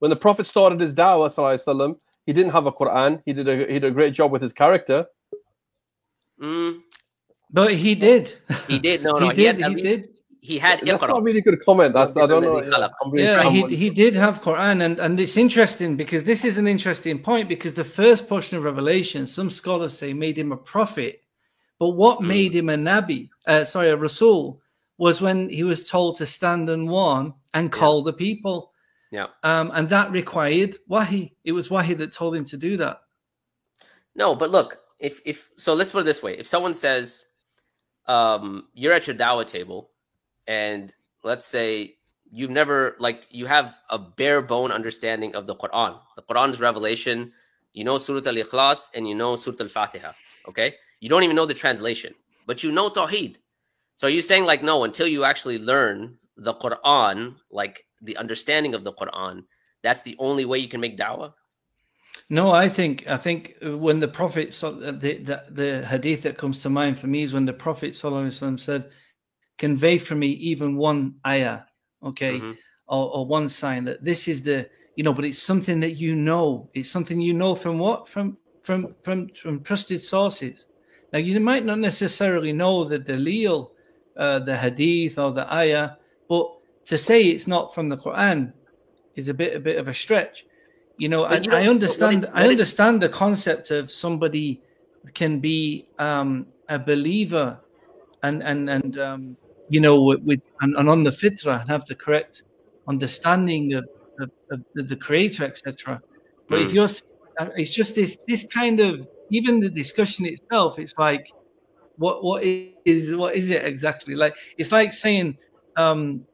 when the Prophet started his da'wah, sallallahu alaihi wasallam, he didn't have a Quran. He did a he did a great job with his character. Mm, but he did. he did. No, *laughs* He no. He, did, had at he least did. He had That's Iqra. not a really good comment. That's I don't know. Alladhi really Yeah, he, he did have Quran, and, and it's interesting because this is an interesting point because the first portion of Revelation, some scholars say, made him a prophet, but what Mm. made him a Nabi, uh, sorry, a Rasul, was when he was told to stand and warn and call the people. Yeah. Um, and that required Wahi. It was Wahi that told him to do that. No, but look, if if so, let's put it this way: if someone says, um, you're at your dawah table, and let's say you've never like you have a bare bone understanding of the Quran. The Quran is revelation. You know Surah Al Ikhlas and you know Surah Al Fatiha. Okay, you don't even know the translation, but you know Tawheed. So are you saying like no until you actually learn the Quran, like the understanding of the Quran, that's the only way you can make dawah? No, I think I think when the Prophet the, the the hadith that comes to mind for me is when the Prophet sallallahu said, "Convey for me even one ayah, okay, Mhm. or, or one sign that this is the you know, but it's something that you know. It's something you know from what from from from from trusted sources. Now you might not necessarily know the dalil, uh, the hadith or the ayah, but to say it's not from the Quran is a bit a bit of a stretch. You know, I, you I what understand. if- I what if- understand the concept of somebody can be um, a believer, and and and um, you know, with, with and, and on the fitra and have the correct understanding of, of, of the, the creator, etc. But if Mm. you're, uh, it's just this this kind of even the discussion itself. It's like, what what is what is it exactly? Like it's like saying, um,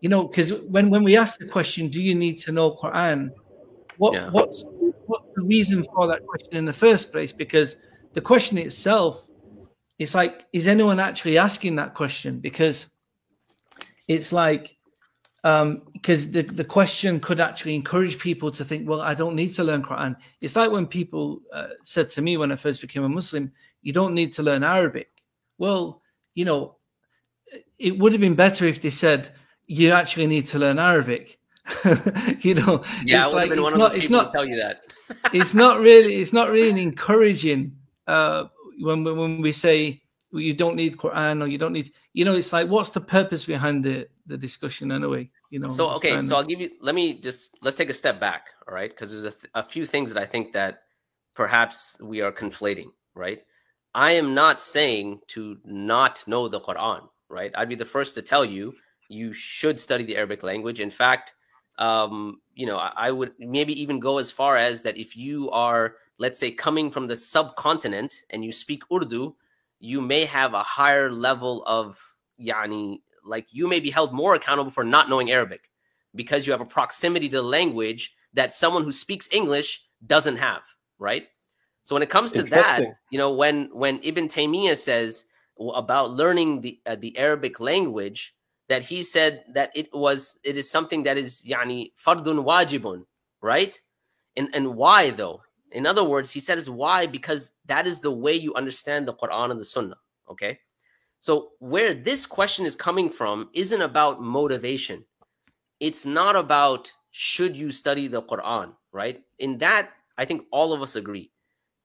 you know, because when when we ask the question, do you need to know Quran? What Yeah. what's what's the reason for that question in the first place? Because the question itself, it's like, is anyone actually asking that question? Because it's like um because the, the question could actually encourage people to think well i don't need to learn quran it's like when people uh, said to me when i first became a muslim you don't need to learn arabic well you know it would have been better if they said you actually need to learn arabic *laughs* you know Yeah, it's like, it's not it's not tell you that. *laughs* it's not really it's not really encouraging uh when when we say well, you don't need quran or you don't need you know it's like what's the purpose behind the the discussion anyway you know So okay, so to- I'll give you. Let me just let's take a step back, all right? Because there's a, th- a few things that I think that perhaps we are conflating, right? I am not saying to not know the Quran, right? I'd be the first to tell you you should study the Arabic language. In fact, um, you know, I, I would maybe even go as far as that if you are, let's say, coming from the subcontinent and you speak Urdu, you may have a higher level of yani like you may be held more accountable for not knowing Arabic because you have a proximity to the language that someone who speaks English doesn't have, right? So when it comes to that, you know, when when Ibn Taymiyyah says about learning the uh, the Arabic language, that he said that it was it is something that is yani fardun wajibun, right? And and why though? In other words, he said is why because that is the way you understand the Quran and the Sunnah. Okay, so where this question is coming from isn't about motivation. It's not about should you study the Quran, right? In that, I think all of us agree.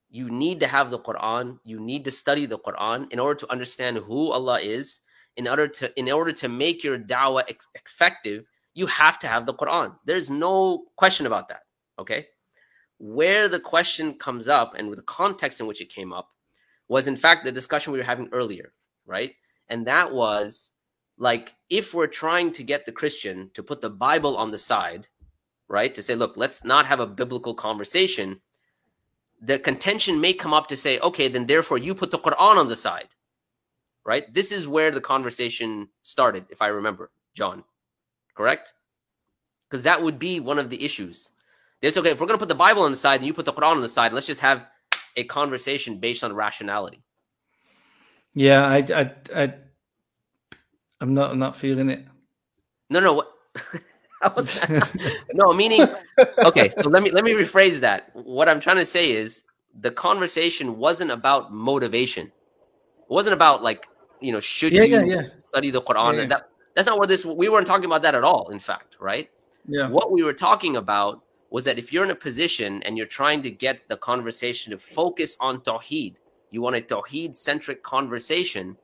You need to have the Quran. You need to study the Quran in order to understand who Allah is. In order to in order to make your dawah effective, you have to have the Quran. There's no question about that. Okay, where the question comes up and with the context in which it came up was, in fact, the discussion we were having earlier, right? And that was like if we're trying to get the Christian to put the Bible on the side, right? To say, look, let's not have a biblical conversation. The contention may come up to say, okay, then therefore you put the Quran on the side, right? This is where the conversation started, if I remember, John, correct? Because that would be one of the issues. It's okay if we're going to put the Bible on the side and you put the Quran on the side. Let's just have a conversation based on rationality. Yeah, I, I, I I'm not. I'm not feeling it. No, no. What? *laughs* no, meaning. Okay, so let me let me rephrase that. What I'm trying to say is the conversation wasn't about motivation. It wasn't about like you know should yeah, you yeah, yeah. study the Quran. That that's not what this. We weren't talking about that at all. In fact, right? Yeah. What we were talking about was that if you're in a position and you're trying to get the conversation to focus on Tawheed, you want a Tawheed centric conversation.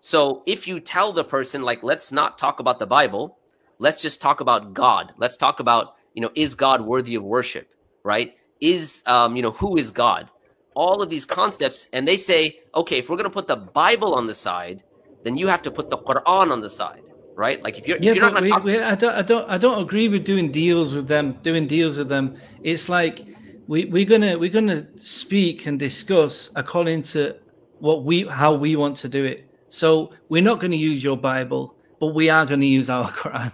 So if you tell the person, like, let's not talk about the Bible, let's just talk about God. Let's talk about, you know, is God worthy of worship, right? Is, um, you know, who is God? All of these concepts. And they say, okay, if we're going to put the Bible on the side, then you have to put the Quran on the side, right? Like if you're, Yeah, if you're not we, we, I don't, I don't, I don't agree with doing deals with them. Doing deals with them, it's like we, we're gonna, we're gonna speak and discuss according to what we, how we want to do it. So we're not going to use your Bible, but we are going to use our *laughs* Quran.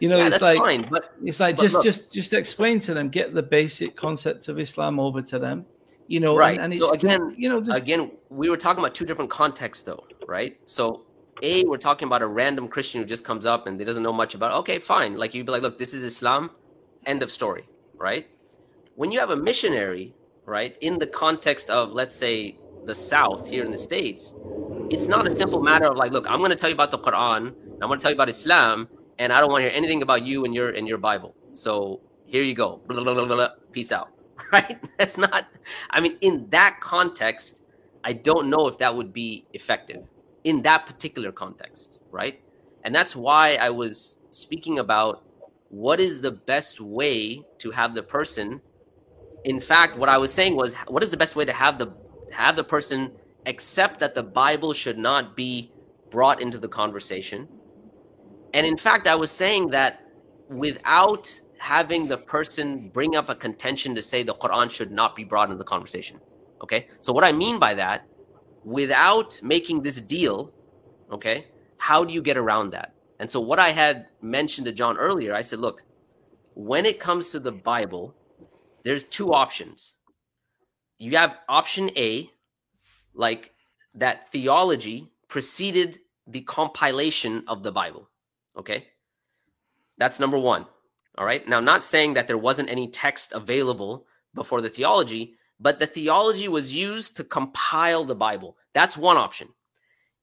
you know, yeah, it's that's like fine. But it's like but just, look- just, just explain to them, get the basic concepts of Islam over to them. You know, Right. And, and it's So again- you know, just again, we were talking about two different contexts, though, right? So, a, we're talking about a random Christian who just comes up and they doesn't know much about. Okay, fine. Like you'd be like, look, this is Islam. End of story, right? When you have a missionary, right, in the context of let's say the South here in the states, it's not a simple matter of like, look, I'm going to tell you about the Quran. I'm going to tell you about Islam, and I don't want to hear anything about you and your and your Bible. So here you go. Blah, *laughs* blah, blah. Peace out. *laughs* Right? That's not. I mean, in that context, I don't know if that would be effective in that particular context, right? And that's why I was speaking about what is the best way to have the person. In fact, what I was saying was, what is the best way to have the have the person accept that the Bible should not be brought into the conversation? And in fact, I was saying that without having the person bring up a contention to say the Quran should not be brought into the conversation. Okay. So, what I mean by that, without making this deal, okay, how do you get around that? And so, what I had mentioned to John earlier, I said, look, when it comes to the Bible, there's two options. You have option A, like that theology preceded the compilation of the Bible. Okay. That's number one. All right. Now, not saying that there wasn't any text available before the theology, but the theology was used to compile the Bible. That's one option.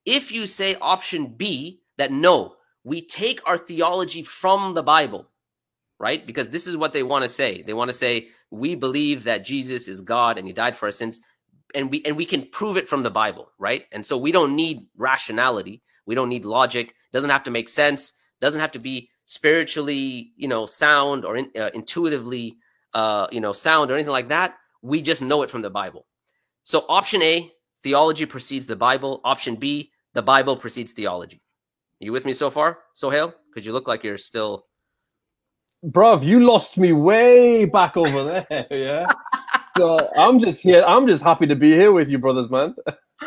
If you say option B, that no, we take our theology from the Bible, right? Because this is what they want to say. They want to say, we believe that Jesus is God and he died for our sins. And we and we can prove it from the Bible, right? And so we don't need rationality. We don't need logic. Doesn't have to make sense. Doesn't have to be spiritually, you know, sound or in, uh, intuitively, uh, you know, sound or anything like that. We just know it from the Bible. So option A, theology precedes the Bible. Option B, the Bible precedes theology. you with me so far, Sohail? Because you look like you're still. Bruv, you lost me way back over there. *laughs* Yeah. so I'm just here. I'm just happy to be here with you, brothers, man. *laughs*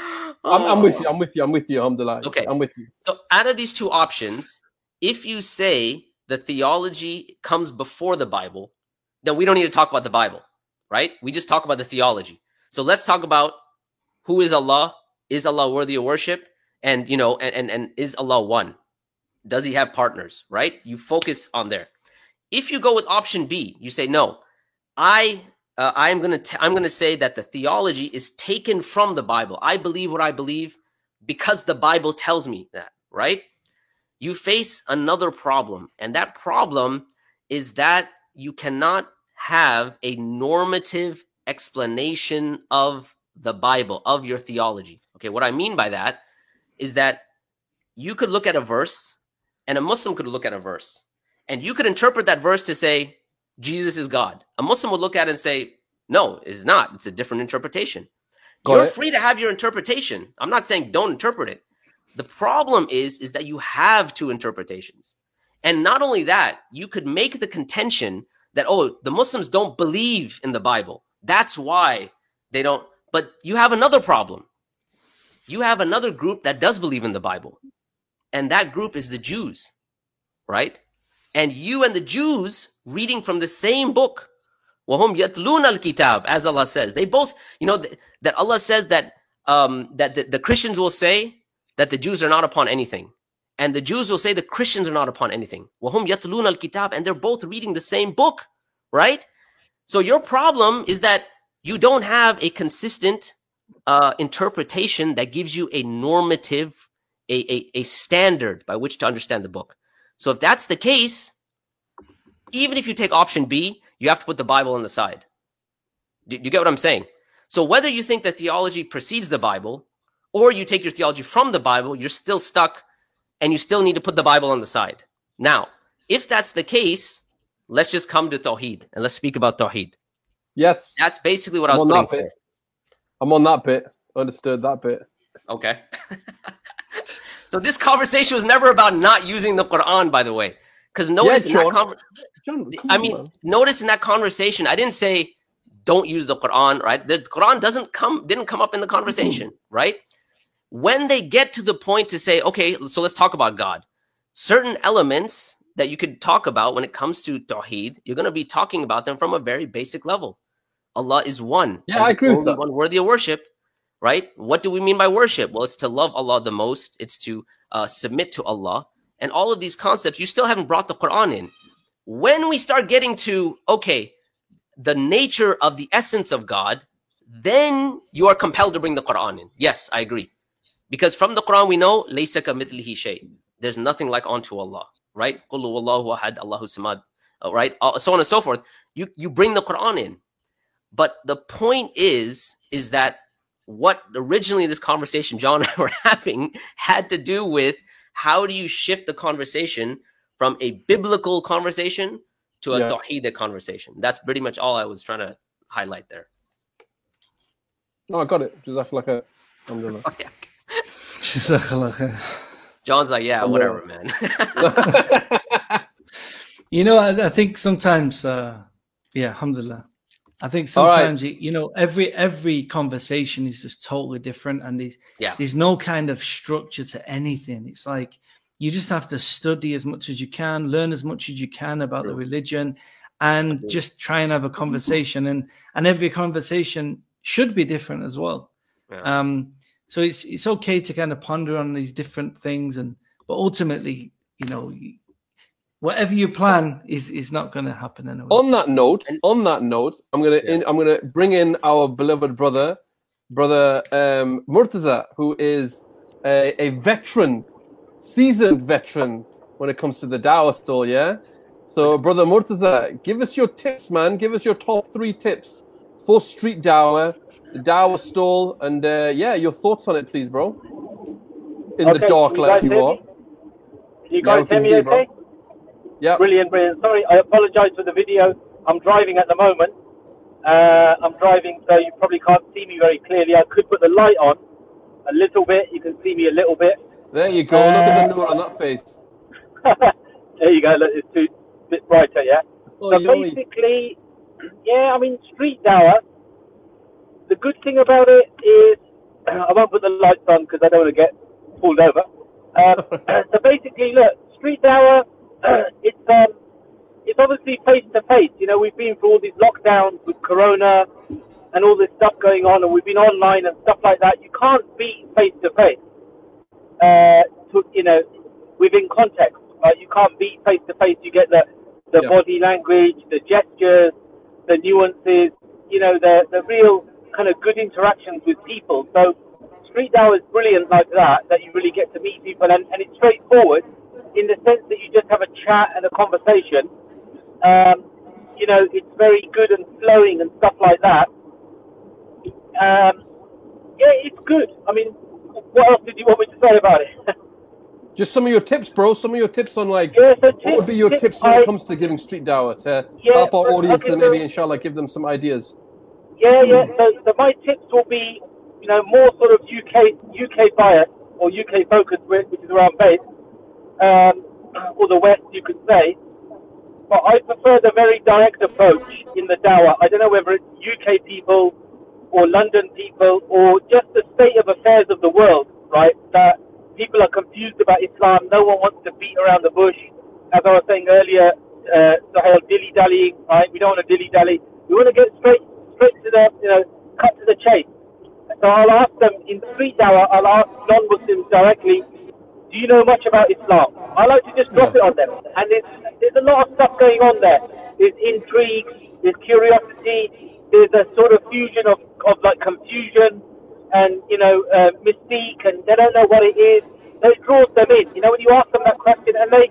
I'm, I'm with you. Oh. I'm with you. I'm with you. Alhamdulillah. Okay. I'm with you. So out of these two options, if you say the theology comes before the Bible, then we don't need to talk about the Bible, right? We just talk about the theology. So let's talk about who is Allah? Is Allah worthy of worship? And you know, and and, and is Allah one? Does he have partners? Right? You focus on there. If you go with option B, you say no. I uh, I'm gonna I'm gonna say that the theology is taken from the Bible. I believe what I believe because the Bible tells me that. Right? You face another problem, and that problem is that you cannot have a normative explanation of the Bible, of your theology. Okay, what I mean by that is that you could look at a verse and a Muslim could look at a verse and you could interpret that verse to say Jesus is God. A Muslim would look at it and say, no, it's not. It's a different interpretation. Got You're it. free to have your interpretation. I'm not saying don't interpret it. The problem is, is that you have two interpretations. And not only that, you could make the contention that oh the Muslims don't believe in the Bible. That's why they don't. But you have another problem. You have another group that does believe in the Bible, and that group is the Jews, right? And you and the Jews reading from the same book. Wahum yatlun al kitab, as Allah says. They both, you know, th- that Allah says that um, that the, the Christians will say that the Jews are not upon anything. And the Jews will say the Christians are not upon anything. Wahum yatlun al kitab, and they're both reading the same book, right? So your problem is that you don't have a consistent uh, interpretation that gives you a normative, a, a, a standard by which to understand the book. So if that's the case, even if you take option B, you have to put the Bible on the side. Do you get what I'm saying? So whether you think that theology precedes the Bible or you take your theology from the Bible, you're still stuck and you still need to put the Bible on the side. Now, if that's the case, let's just come to Tawheed and let's speak about Tawheed. Yes. That's basically what I'm I was putting bit. I'm on that bit. Understood that bit. Okay. *laughs* so this conversation was never about not using the Quran, by the way. Because notice yeah, in that conversation, I mean, on, notice in that conversation, I didn't say don't use the Quran, right? The Quran doesn't come didn't come up in the conversation, right? When they get to the point to say, okay, so let's talk about God, certain elements that you could talk about when it comes to Tawheed, you're going to be talking about them from a very basic level. Allah is one. Yeah, I agree with. One worthy of worship, right? What do we mean by worship? Well, it's to love Allah the most. It's to uh, submit to Allah, and all of these concepts. You still haven't brought the Quran in. When we start getting to okay, the nature of the essence of God, then you are compelled to bring the Quran in. Yes, I agree. Because from the Quran we know There's nothing like unto Allah, right? ahad, Allahu samad, uh, right? Uh, so on and so forth. You you bring the Quran in. But the point is is that what originally this conversation John *laughs* and I were having had to do with how do you shift the conversation from a biblical conversation to a yeah. tawhid conversation. That's pretty much all I was trying to highlight there. No, I got it. Just like a, I'm oh, yeah. *laughs* John's like, yeah, whatever, man. *laughs* you know, I, I, think sometimes, uh, yeah, alhamdulillah. I think sometimes, right. you, you, know, every every conversation is just totally different, and there's yeah. there's no kind of structure to anything. It's like you just have to study as much as you can, learn as much as you can about True. the religion, and True. just try and have a conversation. and and every conversation should be different as well. Yeah. Um, so it's it's okay to kind of ponder on these different things, and but ultimately, you know, whatever you plan is is not going to happen anyway. On that note, on that note, I'm gonna yeah. I'm gonna bring in our beloved brother, brother um, Murtaza, who is a, a veteran, seasoned veteran when it comes to the Dawah stall. Yeah. So, brother Murtaza, give us your tips, man. Give us your top three tips for street Dawah Dawah stall, and uh, yeah, your thoughts on it, please, bro. In okay, the dark, like you are. You guys yeah, hear me okay? Yeah. Brilliant, brilliant. Sorry, I apologize for the video. I'm driving at the moment. Uh, I'm driving, so you probably can't see me very clearly. I could put the light on a little bit. You can see me a little bit. There you go. Uh, Look at the uh, nur on that face. *laughs* there you go. Look, it's too bit brighter, yeah. Oh, so basically, yeah, I mean, street Dawah the good thing about it is *clears throat* I won't put the lights on because I don't want to get pulled over. Um, *laughs* *clears throat* so basically, look, Street Dawah, *clears throat* it's um, it's obviously face to face. You know, we've been through all these lockdowns with Corona and all this stuff going on, and we've been online and stuff like that. You can't be face to face. To you know, within context, right? You can't be face to face. You get the the yeah. body language, the gestures, the nuances. You know, the the real kind of good interactions with people. So Street Dawah is brilliant like that, that you really get to meet people and, and it's straightforward in the sense that you just have a chat and a conversation. Um, you know, it's very good and flowing and stuff like that. Um, yeah, it's good. I mean, what else did you want me to say about it? *laughs* Just some of your tips, bro. Some of your tips on like yeah, so tips, what would be your tips, tips when I, it comes to giving street dawah to yeah, help our audience okay, and maybe so, inshallah give them some ideas. Yeah, yeah. So, so my tips will be, you know, more sort of UK UK bias or UK focused, which is around base, um, *clears throat* or the West, you could say. But I prefer the very direct approach in the dawah. I don't know whether it's UK people or London people or just the state of affairs of the world, right? That people are confused about Islam. No one wants to beat around the bush. As I was saying earlier, uh, the whole dilly dallying, right? We don't want to dilly dally. We want to get straight, straight to the, you know, cut to the chase. So I'll ask them in street dawah, I'll ask non-Muslims directly, do you know much about Islam? I like to just drop yeah. it on them. And there's, there's a lot of stuff going on there. There's intrigue, there's curiosity, there's a sort of fusion of, of like confusion and, you know, uh, mystique, and they don't know what it is. So it draws them in. You know, when you ask them that question, and they,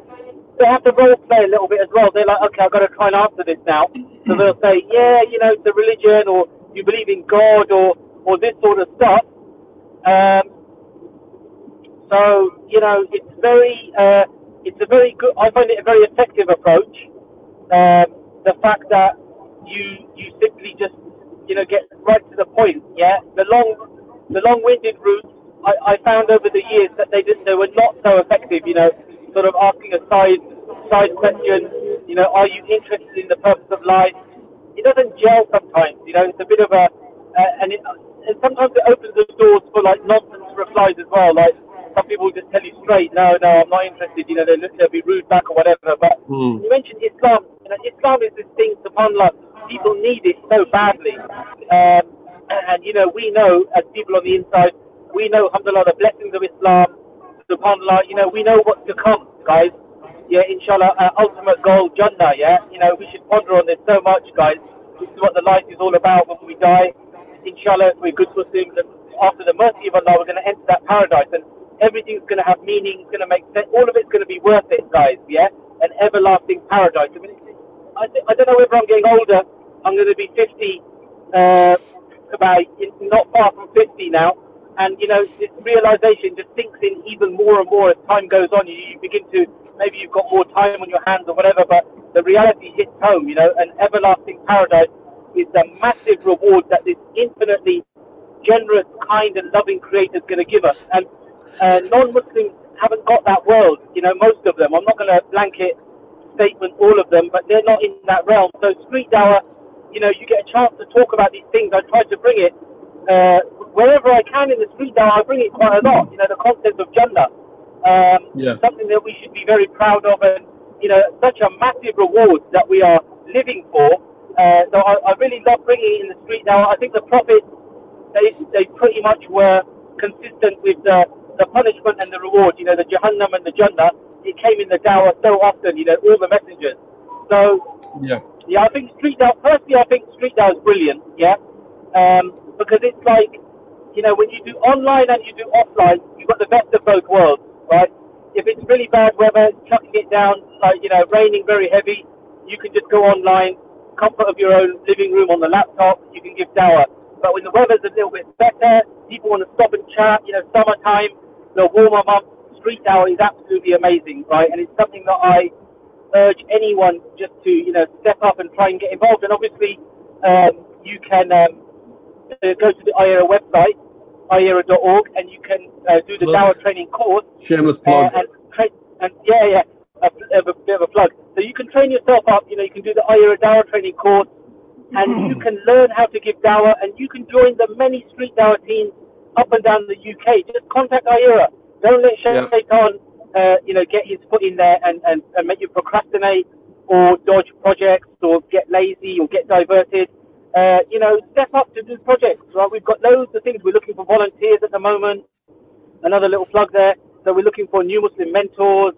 they have to role play a little bit as well. They're like, okay, I've got to try and answer this now. So they'll say, yeah, you know, it's a religion, or you believe in God, or, or this sort of stuff. Um, so, you know, it's very, uh, it's a very good, I find it a very effective approach. Um, the fact that you, you simply just, you know, get right to the point, yeah? The long, the long-winded routes, I, I found over the years that they didn't, they were not so effective. You know, sort of asking a side side question. You know, are you interested in the purpose of life? It doesn't gel sometimes. You know, it's a bit of a, uh, and, it, and sometimes it opens the doors for like nonsense replies as well. Like some people just tell you straight, no, no, I'm not interested. You know, they'll, they'll be rude back or whatever. But mm. you mentioned Islam. You know, Islam is this thing, to subhanallah, people need it so badly. Um, and, you know, we know as people on the inside, we know, alhamdulillah, the blessings of Islam, subhanAllah, you know, we know what's to come, guys. Yeah, inshallah, uh, ultimate goal, Jannah, yeah? You know, we should ponder on this so much, guys. This is what the life is all about when we die. Inshallah, we're good Muslims, and after the mercy of Allah, we're going to enter that paradise, and everything's going to have meaning, it's going to make sense, all of it's going to be worth it, guys, yeah? An everlasting paradise. I mean, I, I don't know whether I'm getting older, I'm going to be 50, uh, about not far from 50 now. And, you know, this realization just sinks in even more and more as time goes on. You, you begin to, maybe you've got more time on your hands or whatever, but the reality hits home, you know, an everlasting paradise is the massive reward that this infinitely generous, kind, and loving Creator is going to give us. And uh, non-Muslims haven't got that world, you know, most of them. I'm not going to blanket statement all of them, but they're not in that realm. So street dawah you know, you get a chance to talk about these things. I try to bring it uh, wherever I can in the street now. I bring it quite a lot. You know, the concept of Jannah, um, yeah. something that we should be very proud of, and you know, such a massive reward that we are living for. Uh, so I, I, really love bringing it in the street now. I think the prophets, they they pretty much were consistent with the the punishment and the reward. You know, the Jahannam and the Jannah. It came in the Dawah so often. You know, all the messengers. So yeah yeah, I think Street Dawah. Personally, I think Street Dawah is brilliant. Yeah, um, because it's like, you know, when you do online and you do offline, you've got the best of both worlds, right? If it's really bad weather, chucking it down, like you know, raining very heavy, you can just go online, comfort of your own living room on the laptop. You can give dawah. But when the weather's a little bit better, people want to stop and chat. You know, summertime, the warmer months, Street Dawah is absolutely amazing, right? And it's something that I urge anyone just to you know step up and try and get involved. And obviously, um, you can um, go to the IERA website, iera.org, and you can uh, do the Dawah training course. Shameless plug. Uh, and, tra- and yeah, yeah, a, a, a, bit of a plug. So you can train yourself up. You know, you can do the IERA Dawah training course, and you *clears throat* can learn how to give Dawah, and you can join the many street Dawah teams up and down the UK. Just contact IERA. Don't let Shaitan yeah uh, you know, get his foot in there and, and, and make you procrastinate or dodge projects or get lazy or get diverted. Uh, you know, step up to do projects, right? We've got loads of things. We're looking for volunteers at the moment. Another little plug there. So we're looking for new Muslim mentors,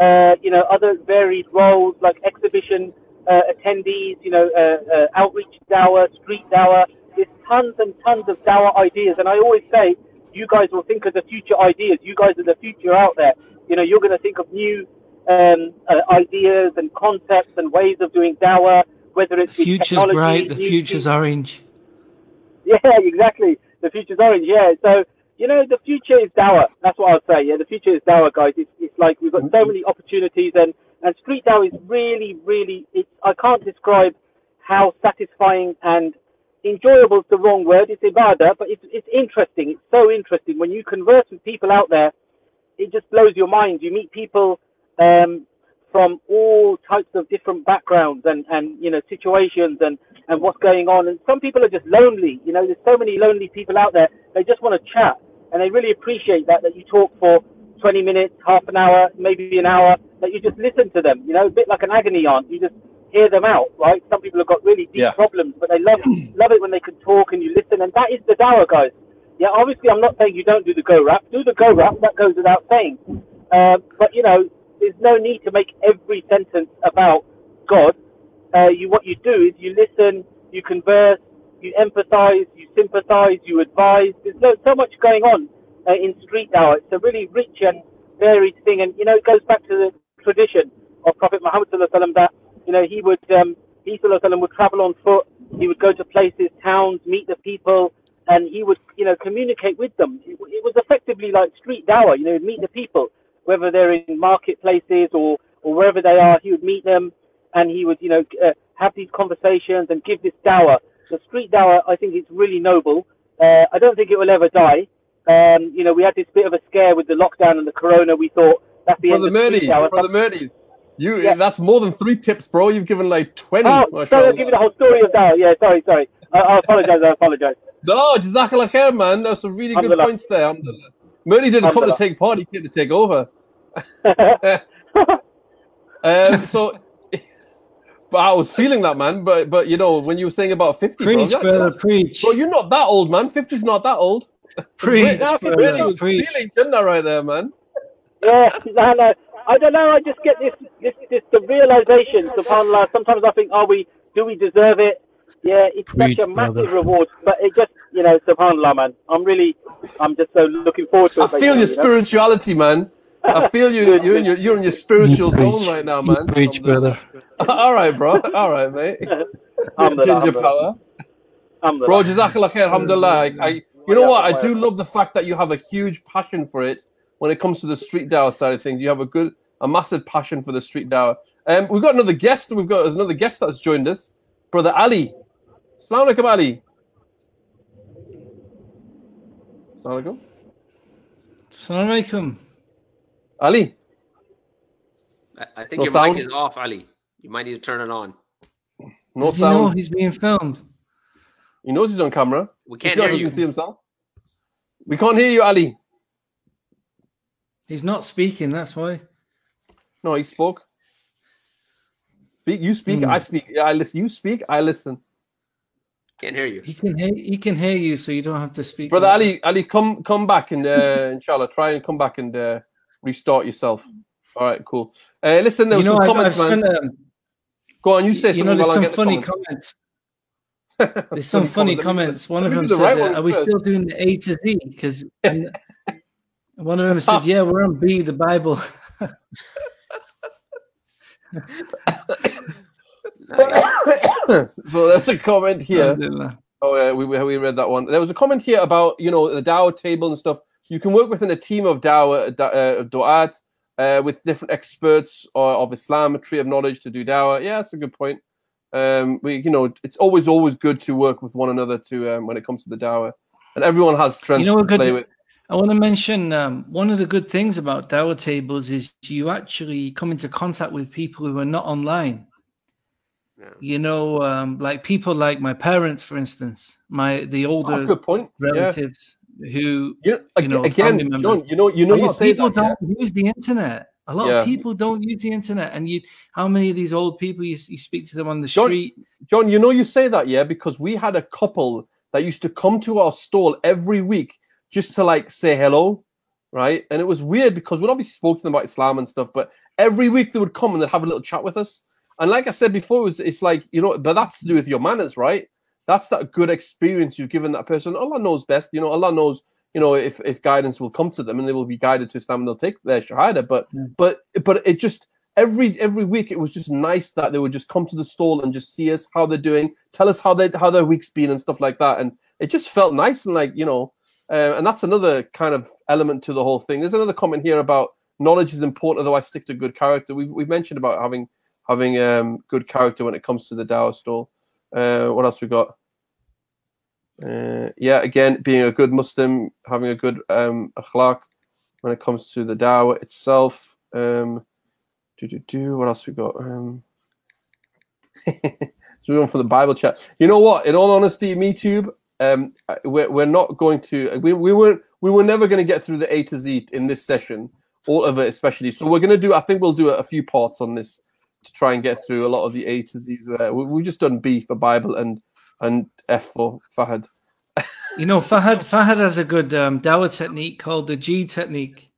uh, you know, other varied roles like exhibition uh, attendees, you know, uh, uh, outreach dawah, street dawah. There's tons and tons of dawah ideas. And I always say, you guys will think of the future ideas. You guys are the future out there you know, you're going to think of new um, uh, ideas and concepts and ways of doing dawah, whether it's the future's bright, the future's orange. Yeah, *laughs* exactly. The future's orange. Yeah. So you know, the future is Dawah. That's what I'll say. Yeah, the future is Dawah, guys. It's, it's like we've got so many opportunities, and and street Dawah is really, really. It's I can't describe how satisfying and enjoyable is the wrong word. It's ibadah, but it's it's interesting. It's so interesting when you converse with people out there. It just blows your mind. You meet people um, from all types of different backgrounds and, and you know situations and, and what's going on. And some people are just lonely. You know, there's so many lonely people out there. They just want to chat, and they really appreciate that that you talk for 20 minutes, half an hour, maybe an hour. That you just listen to them. You know, a bit like an agony aunt. You just hear them out, right? Some people have got really deep yeah. problems, but they love *clears throat* love it when they can talk and you listen. And that is the Dawah, guys. Yeah, obviously, I'm not saying you don't do the go rap. Do the go rap. That goes without saying. Uh, but you know, there's no need to make every sentence about God. Uh, you what you do is you listen, you converse, you empathize, you sympathize, you advise. There's so, so much going on uh, in street now. It's a really rich and varied thing, and you know it goes back to the tradition of Prophet Muhammad that you know he would um, he would travel on foot. He would go to places, towns, meet the people, and he would you know communicate with them. It, it was effectively like street dawah. You know, meet the people whether they're in marketplaces or, or wherever they are, he would meet them and he would, you know, uh, have these conversations and give this dawah. The street dawah, I think it's really noble. Uh, I don't think it will ever die. Um, you know, we had this bit of a scare with the lockdown and the corona. We thought that's the Brother end of dawah. Brother Murdy, you, yeah. that's more than three tips, bro. You've given like 20. Oh, sorry, I'll give you the whole story of dawah. Yeah, sorry, sorry. I, I apologize, I apologize. *laughs* No, Jazakallah khair, man. There's some really good points there. Murdy didn't come to take part, he came to take over. *laughs* um, so, but I was feeling that, man. But but you know, when you were saying about fifty, preach, bro, brother, preach. Bro, you're not that old, man. 50's not that old. Preach, brother, really was preach. feeling, didn't I, right there, man? Yeah, no, no. I don't know. I just get this, this, this, the realization. Subhanallah. Sometimes I think, are we? Do we deserve it? Yeah, it's Preach, such a massive brother. reward. But it just, you know, Subhanallah, man. I'm really, I'm just so looking forward to it. I feel your spirituality, know? man. I feel you. You're in your you're in your spiritual zone right now, man. You preach, brother. *laughs* All right, bro. All right, mate. *laughs* Ginger power. Bro, Jazakallah khair, alhamdulillah. I, I, you know what? I do love the fact that you have a huge passion for it when it comes to the street dawah side of things. You have a good, a massive passion for the street dawah. Um, we've got another guest. We've got another guest that's joined us, brother Ali. Assalamu alaikum, Ali. Assalamu alaikum. Assalamu alaikum. Ali. I, I think no your sound? mic is off, Ali. You might need to turn it on. No Does sound. He know he's being filmed. He knows he's on camera. We can't hear you. see himself. We can't hear you, Ali. He's not speaking. That's why. No, he spoke. Speak. You speak. Mm. I speak. Yeah, I listen. You speak. I listen. Can't hear you. He can hear. He can hear you, so you don't have to speak. Brother Ali, Ali, come come back and uh, *laughs* inshallah, try and come back and uh, restart yourself. All right, cool. Uh, listen, there was you know, some comments, I've man. Um, Go on, you say you know, there's *laughs* some funny comments. comments. there's some funny comments. One of them said, right "Are we still doing the A to Z?" Because *laughs* one of them said, "Yeah, we're on B, the Bible." *laughs* so that's a comment here. Oh yeah, we, we read that one. There was a comment here about you know the Dawah table and stuff. You can work within a team of Dawah, uh, Du'at, uh, with different experts of Islam, a tree of knowledge to do Dawah. Yeah, that's a good point. Um, we, you know, it's always, always good to work with one another to um, when it comes to the Dawah. And everyone has strengths you know, to play with. I want to mention um, one of the good things about Dawah tables is you actually come into contact with people who are not online. Yeah. You know, um, like people like my parents, for instance, my the older oh, good point. relatives. Yeah who you, you know again, John, you know, you know, you say people that, don't yeah? use the internet. A lot yeah. of people don't use the internet, and you, how many of these old people you, you speak to them on the John, street? John, you know, you say that, yeah, because we had a couple that used to come to our stall every week just to like say hello, right? And it was weird because we'd obviously spoke to them about Islam and stuff, but every week they would come and they'd have a little chat with us. And like I said before, it was, it's like you know, but that's to do with your manners, right? That's that good experience you've given that person. Allah knows best. You know, Allah knows, you know, if, if guidance will come to them and they will be guided to Islam and they'll take their shahada. But, but, but it just, every every week it was just nice that they would just come to the stall and just see us how they're doing, tell us how they how their week's been and stuff like that, and it just felt nice and like you know, uh, and that's another kind of element to the whole thing. There's another comment here about knowledge is important, otherwise stick to good character. We've we've mentioned about having having um, good character when it comes to the Dawah stall. Uh, what else we got? Uh, yeah, again, being a good Muslim, having a good um, akhlaq when it comes to the Dawah itself. Um, do do do. What else we got? Um, so we're going for the Bible chat. You know what? In all honesty, me too. Um, we're we're not going to. We we weren't. we were never going to get through the A to Z in this session, all of it especially. So we're going to do. I think we'll do a, few parts on this to try and get through a lot of the A to Z's. Where we we just done B for Bible and and F for Fahad. you know, Fahad Fahad has a good um, Dawah technique called the G technique.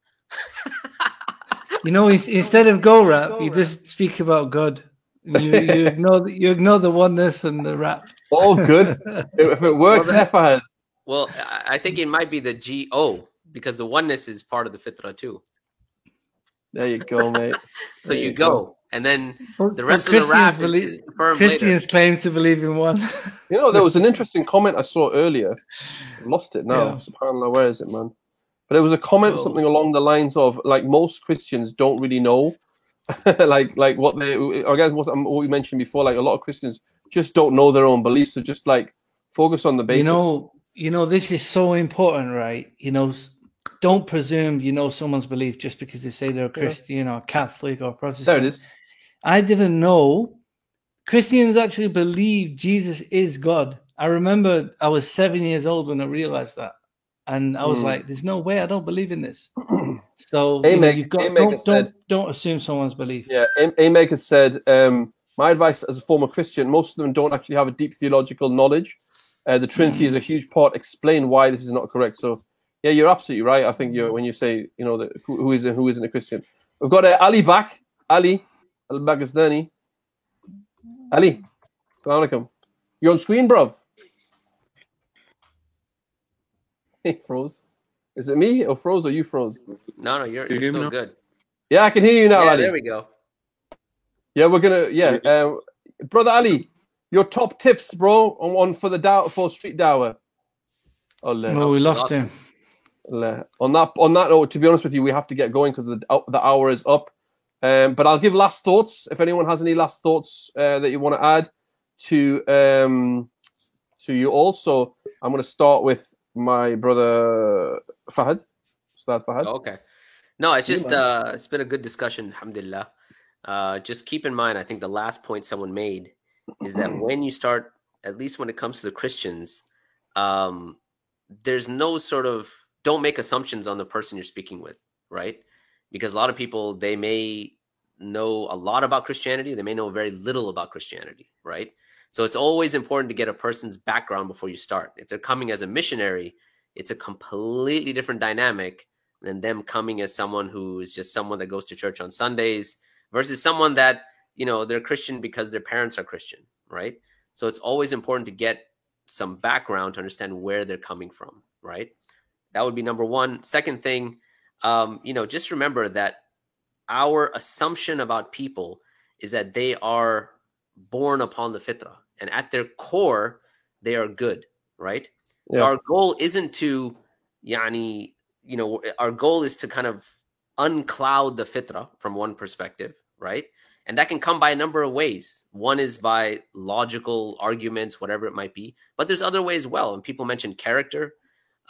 you know, instead of go rap, you just speak about God. You, you *laughs* ignore the, you ignore the oneness and the rap. All good. *laughs* if it works, well, Fahad. Well, I think it might be the G O because the oneness is part of the fitra too. There you go, mate. *laughs* so you, you go. go. And then the rest of the rap believe, is Christians later. claim to believe in one. you know, there was an *laughs* interesting comment I saw earlier. I lost it now. Yeah. SubhanAllah, where is it, man? But it was a comment, oh. something along the lines of like most Christians don't really know, *laughs* like like what they. I guess what, um, what we mentioned before, like a lot of Christians just don't know their own beliefs. So just like focus on the basics. You know, you know, this is so important, right? You know, don't presume you know someone's belief just because they say they're a Christian yeah. or Catholic or Protestant. There it is. I didn't know Christians actually believe Jesus is God. I remember I was seven years old when I realized that. And I was mm. like, there's no way I don't believe in this. *clears throat* So you know, you've got, don't, don't, don't, assume someone's belief. Yeah, Amaker said, um, my advice as a former Christian, most of them don't actually have a deep theological knowledge. Uh, the Trinity is a huge part. Explain why this is not correct. So, yeah, you're absolutely right. I think when you say, you know, that who, who is and who isn't a Christian. We've got uh, Ali back. Ali, Al-Baghdadi. Ali, alaikum. You're on screen, bro. Hey, froze. Is it me or froze or you froze? No, no, you're, you you're still good. Yeah, I can hear you now, yeah, Ali. There we go. Yeah, we're gonna. Yeah, uh, brother Ali, your top tips, bro, on, on for the dow for street Dawah. Oh, no, we lost him. On that, on that note, to be honest with you, we have to get going because the the hour is up. Um, but I'll give last thoughts. If anyone has any last thoughts uh, that you want to add to um, to you also, I'm going to start with my brother Fahad. Start Fahad. Okay. No, it's just uh, it's been a good discussion. Alhamdulillah. Uh, just keep in mind, I think the last point someone made is that *clears throat* when you start, at least when it comes to the Christians, um, there's no sort of don't make assumptions on the person you're speaking with, right? Because a lot of people they may know a lot about Christianity, they may know very little about Christianity, right? So it's always important to get a person's background before you start. If they're coming as a missionary, it's a completely different dynamic than them coming as someone who is just someone that goes to church on Sundays versus someone that, you know, they're Christian because their parents are Christian, right? So it's always important to get some background to understand where they're coming from, right? That would be number one. Second thing, um, you know, just remember that our assumption about people is that they are born upon the fitrah, and at their core, they are good, right? Yeah. So our goal isn't to, yani, you know, our goal is to kind of uncloud the fitrah from one perspective, right? And that can come by a number of ways. One is by logical arguments, whatever it might be, but there's other ways well. And people mentioned character.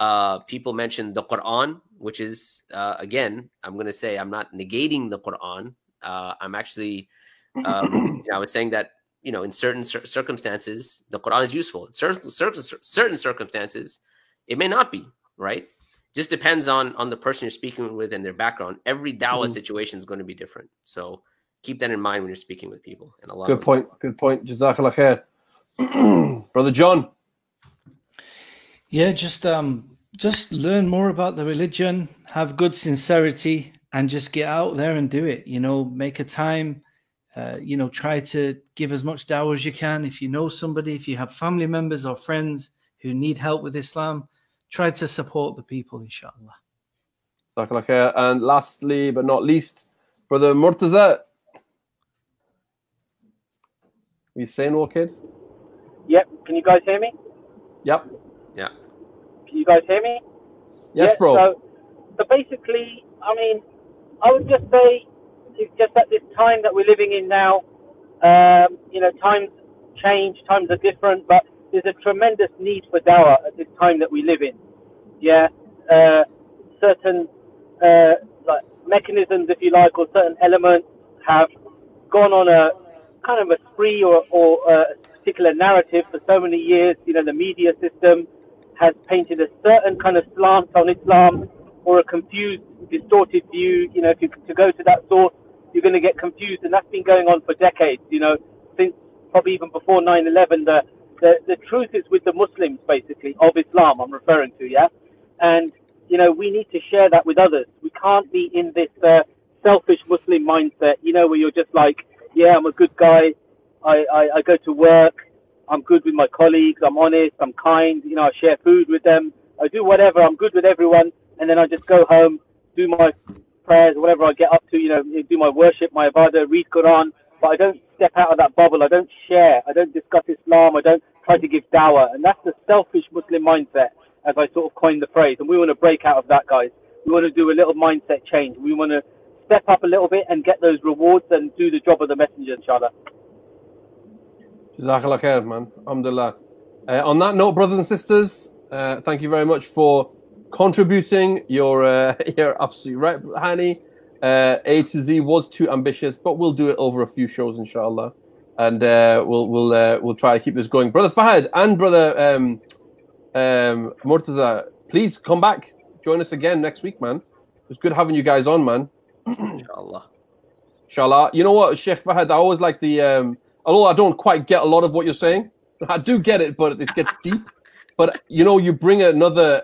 Uh, people mention the Quran, which is uh, again, I'm going to say I'm not negating the Quran. Uh, I'm actually, um, *clears throat* you know, I was saying that you know, in certain cir- circumstances, the Quran is useful. In certain, certain certain circumstances, it may not be. Right? Just depends on on the person you're speaking with and their background. Every dawah mm-hmm. situation is going to be different. So keep that in mind when you're speaking with people. And a lot. Good point. Good point. Jazakallah khair. *clears throat* Brother John. Yeah, just um, just learn more about the religion, have good sincerity, and just get out there and do it. You know, make a time. Uh, you know, try to give as much dawah as you can. If you know somebody, if you have family members or friends who need help with Islam, try to support the people, inshallah. And lastly, but not least, Brother Murtaza, you saying, Orchid? Yep. Can you guys hear me? Yep. Yeah. Can you guys hear me? Yes, yeah, bro. So, so basically, I mean, I would just say, it's just at this time that we're living in now, um, you know, times change, times are different, but there's a tremendous need for dawah at this time that we live in. Yeah, uh, certain uh, like mechanisms, if you like, or certain elements have gone on a kind of a spree or, or a particular narrative for so many years. You know, the media system has painted a certain kind of slant on Islam or a confused, distorted view. You know, if you to go to that source, you're going to get confused, and that's been going on for decades. You know, since probably even before 9/11, the the, the truth is with the Muslims, basically, of Islam. I'm referring to, yeah, and you know, we need to share that with others. We can't be in this uh, selfish Muslim mindset, you know, where you're just like, yeah, I'm a good guy. I, I, I go to work. I'm good with my colleagues. I'm honest. I'm kind. You know, I share food with them. I do whatever. I'm good with everyone. And then I just go home, do my prayers, whatever I get up to, you know, do my worship, my ibadah, read Quran. But I don't step out of that bubble. I don't share. I don't discuss Islam. I don't try to give dawah. And that's the selfish Muslim mindset, as I sort of coined the phrase. And we want to break out of that, guys. We want to do a little mindset change. We want to step up a little bit and get those rewards and do the job of the messenger, inshallah. Jazakallah khair, man. Alhamdulillah. Uh, on that note, brothers and sisters, uh, thank you very much for contributing. You're, uh, *laughs* you're absolutely right, Hani. Uh, a to Z was too ambitious, but we'll do it over a few shows, inshallah. And uh, we'll we'll uh, we'll try to keep this going. Brother Fahad and brother um, um, Murtaza, please come back. Join us again next week, man. It's good having you guys on, man. *clears throat* Inshallah. Inshallah. You know what, Sheikh Fahad, I always like the um, although I don't quite get a lot of what you're saying, I do get it, but it gets deep. But you know, you bring another.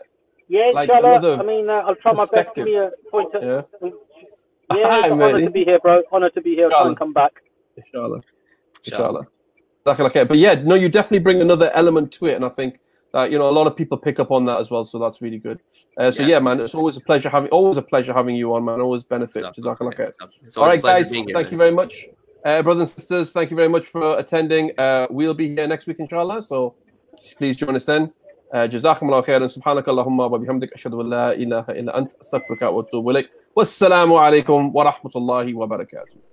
Yeah, like inshallah. another I mean, uh, I'll try my best to perspective. be a point. Of, Yeah. yeah, *laughs* Hi, it's an honor matey. to be here, bro. Honor to be here. I'll try and come back. Inshallah. Inshallah. Inshallah. Jazakallah. But yeah, no, you definitely bring another element to it, and I think that you know a lot of people pick up on that as well. So that's really good. Uh, so Yeah. yeah. man, it's always a pleasure having always a pleasure having you on, man. Always benefit. Jazakallah khair. It's All always a pleasure guys. being here, Thank man. you very much, uh, brothers and sisters. Thank you very much for attending. Uh, we'll be here next week, inshallah. So please join us then. Uh, جزاكم الله خيرا سبحانك اللهم وبحمدك أشهد أن لا إله إلا أنت أستغفرك وأتوب إليك والسلام عليكم ورحمة الله وبركاته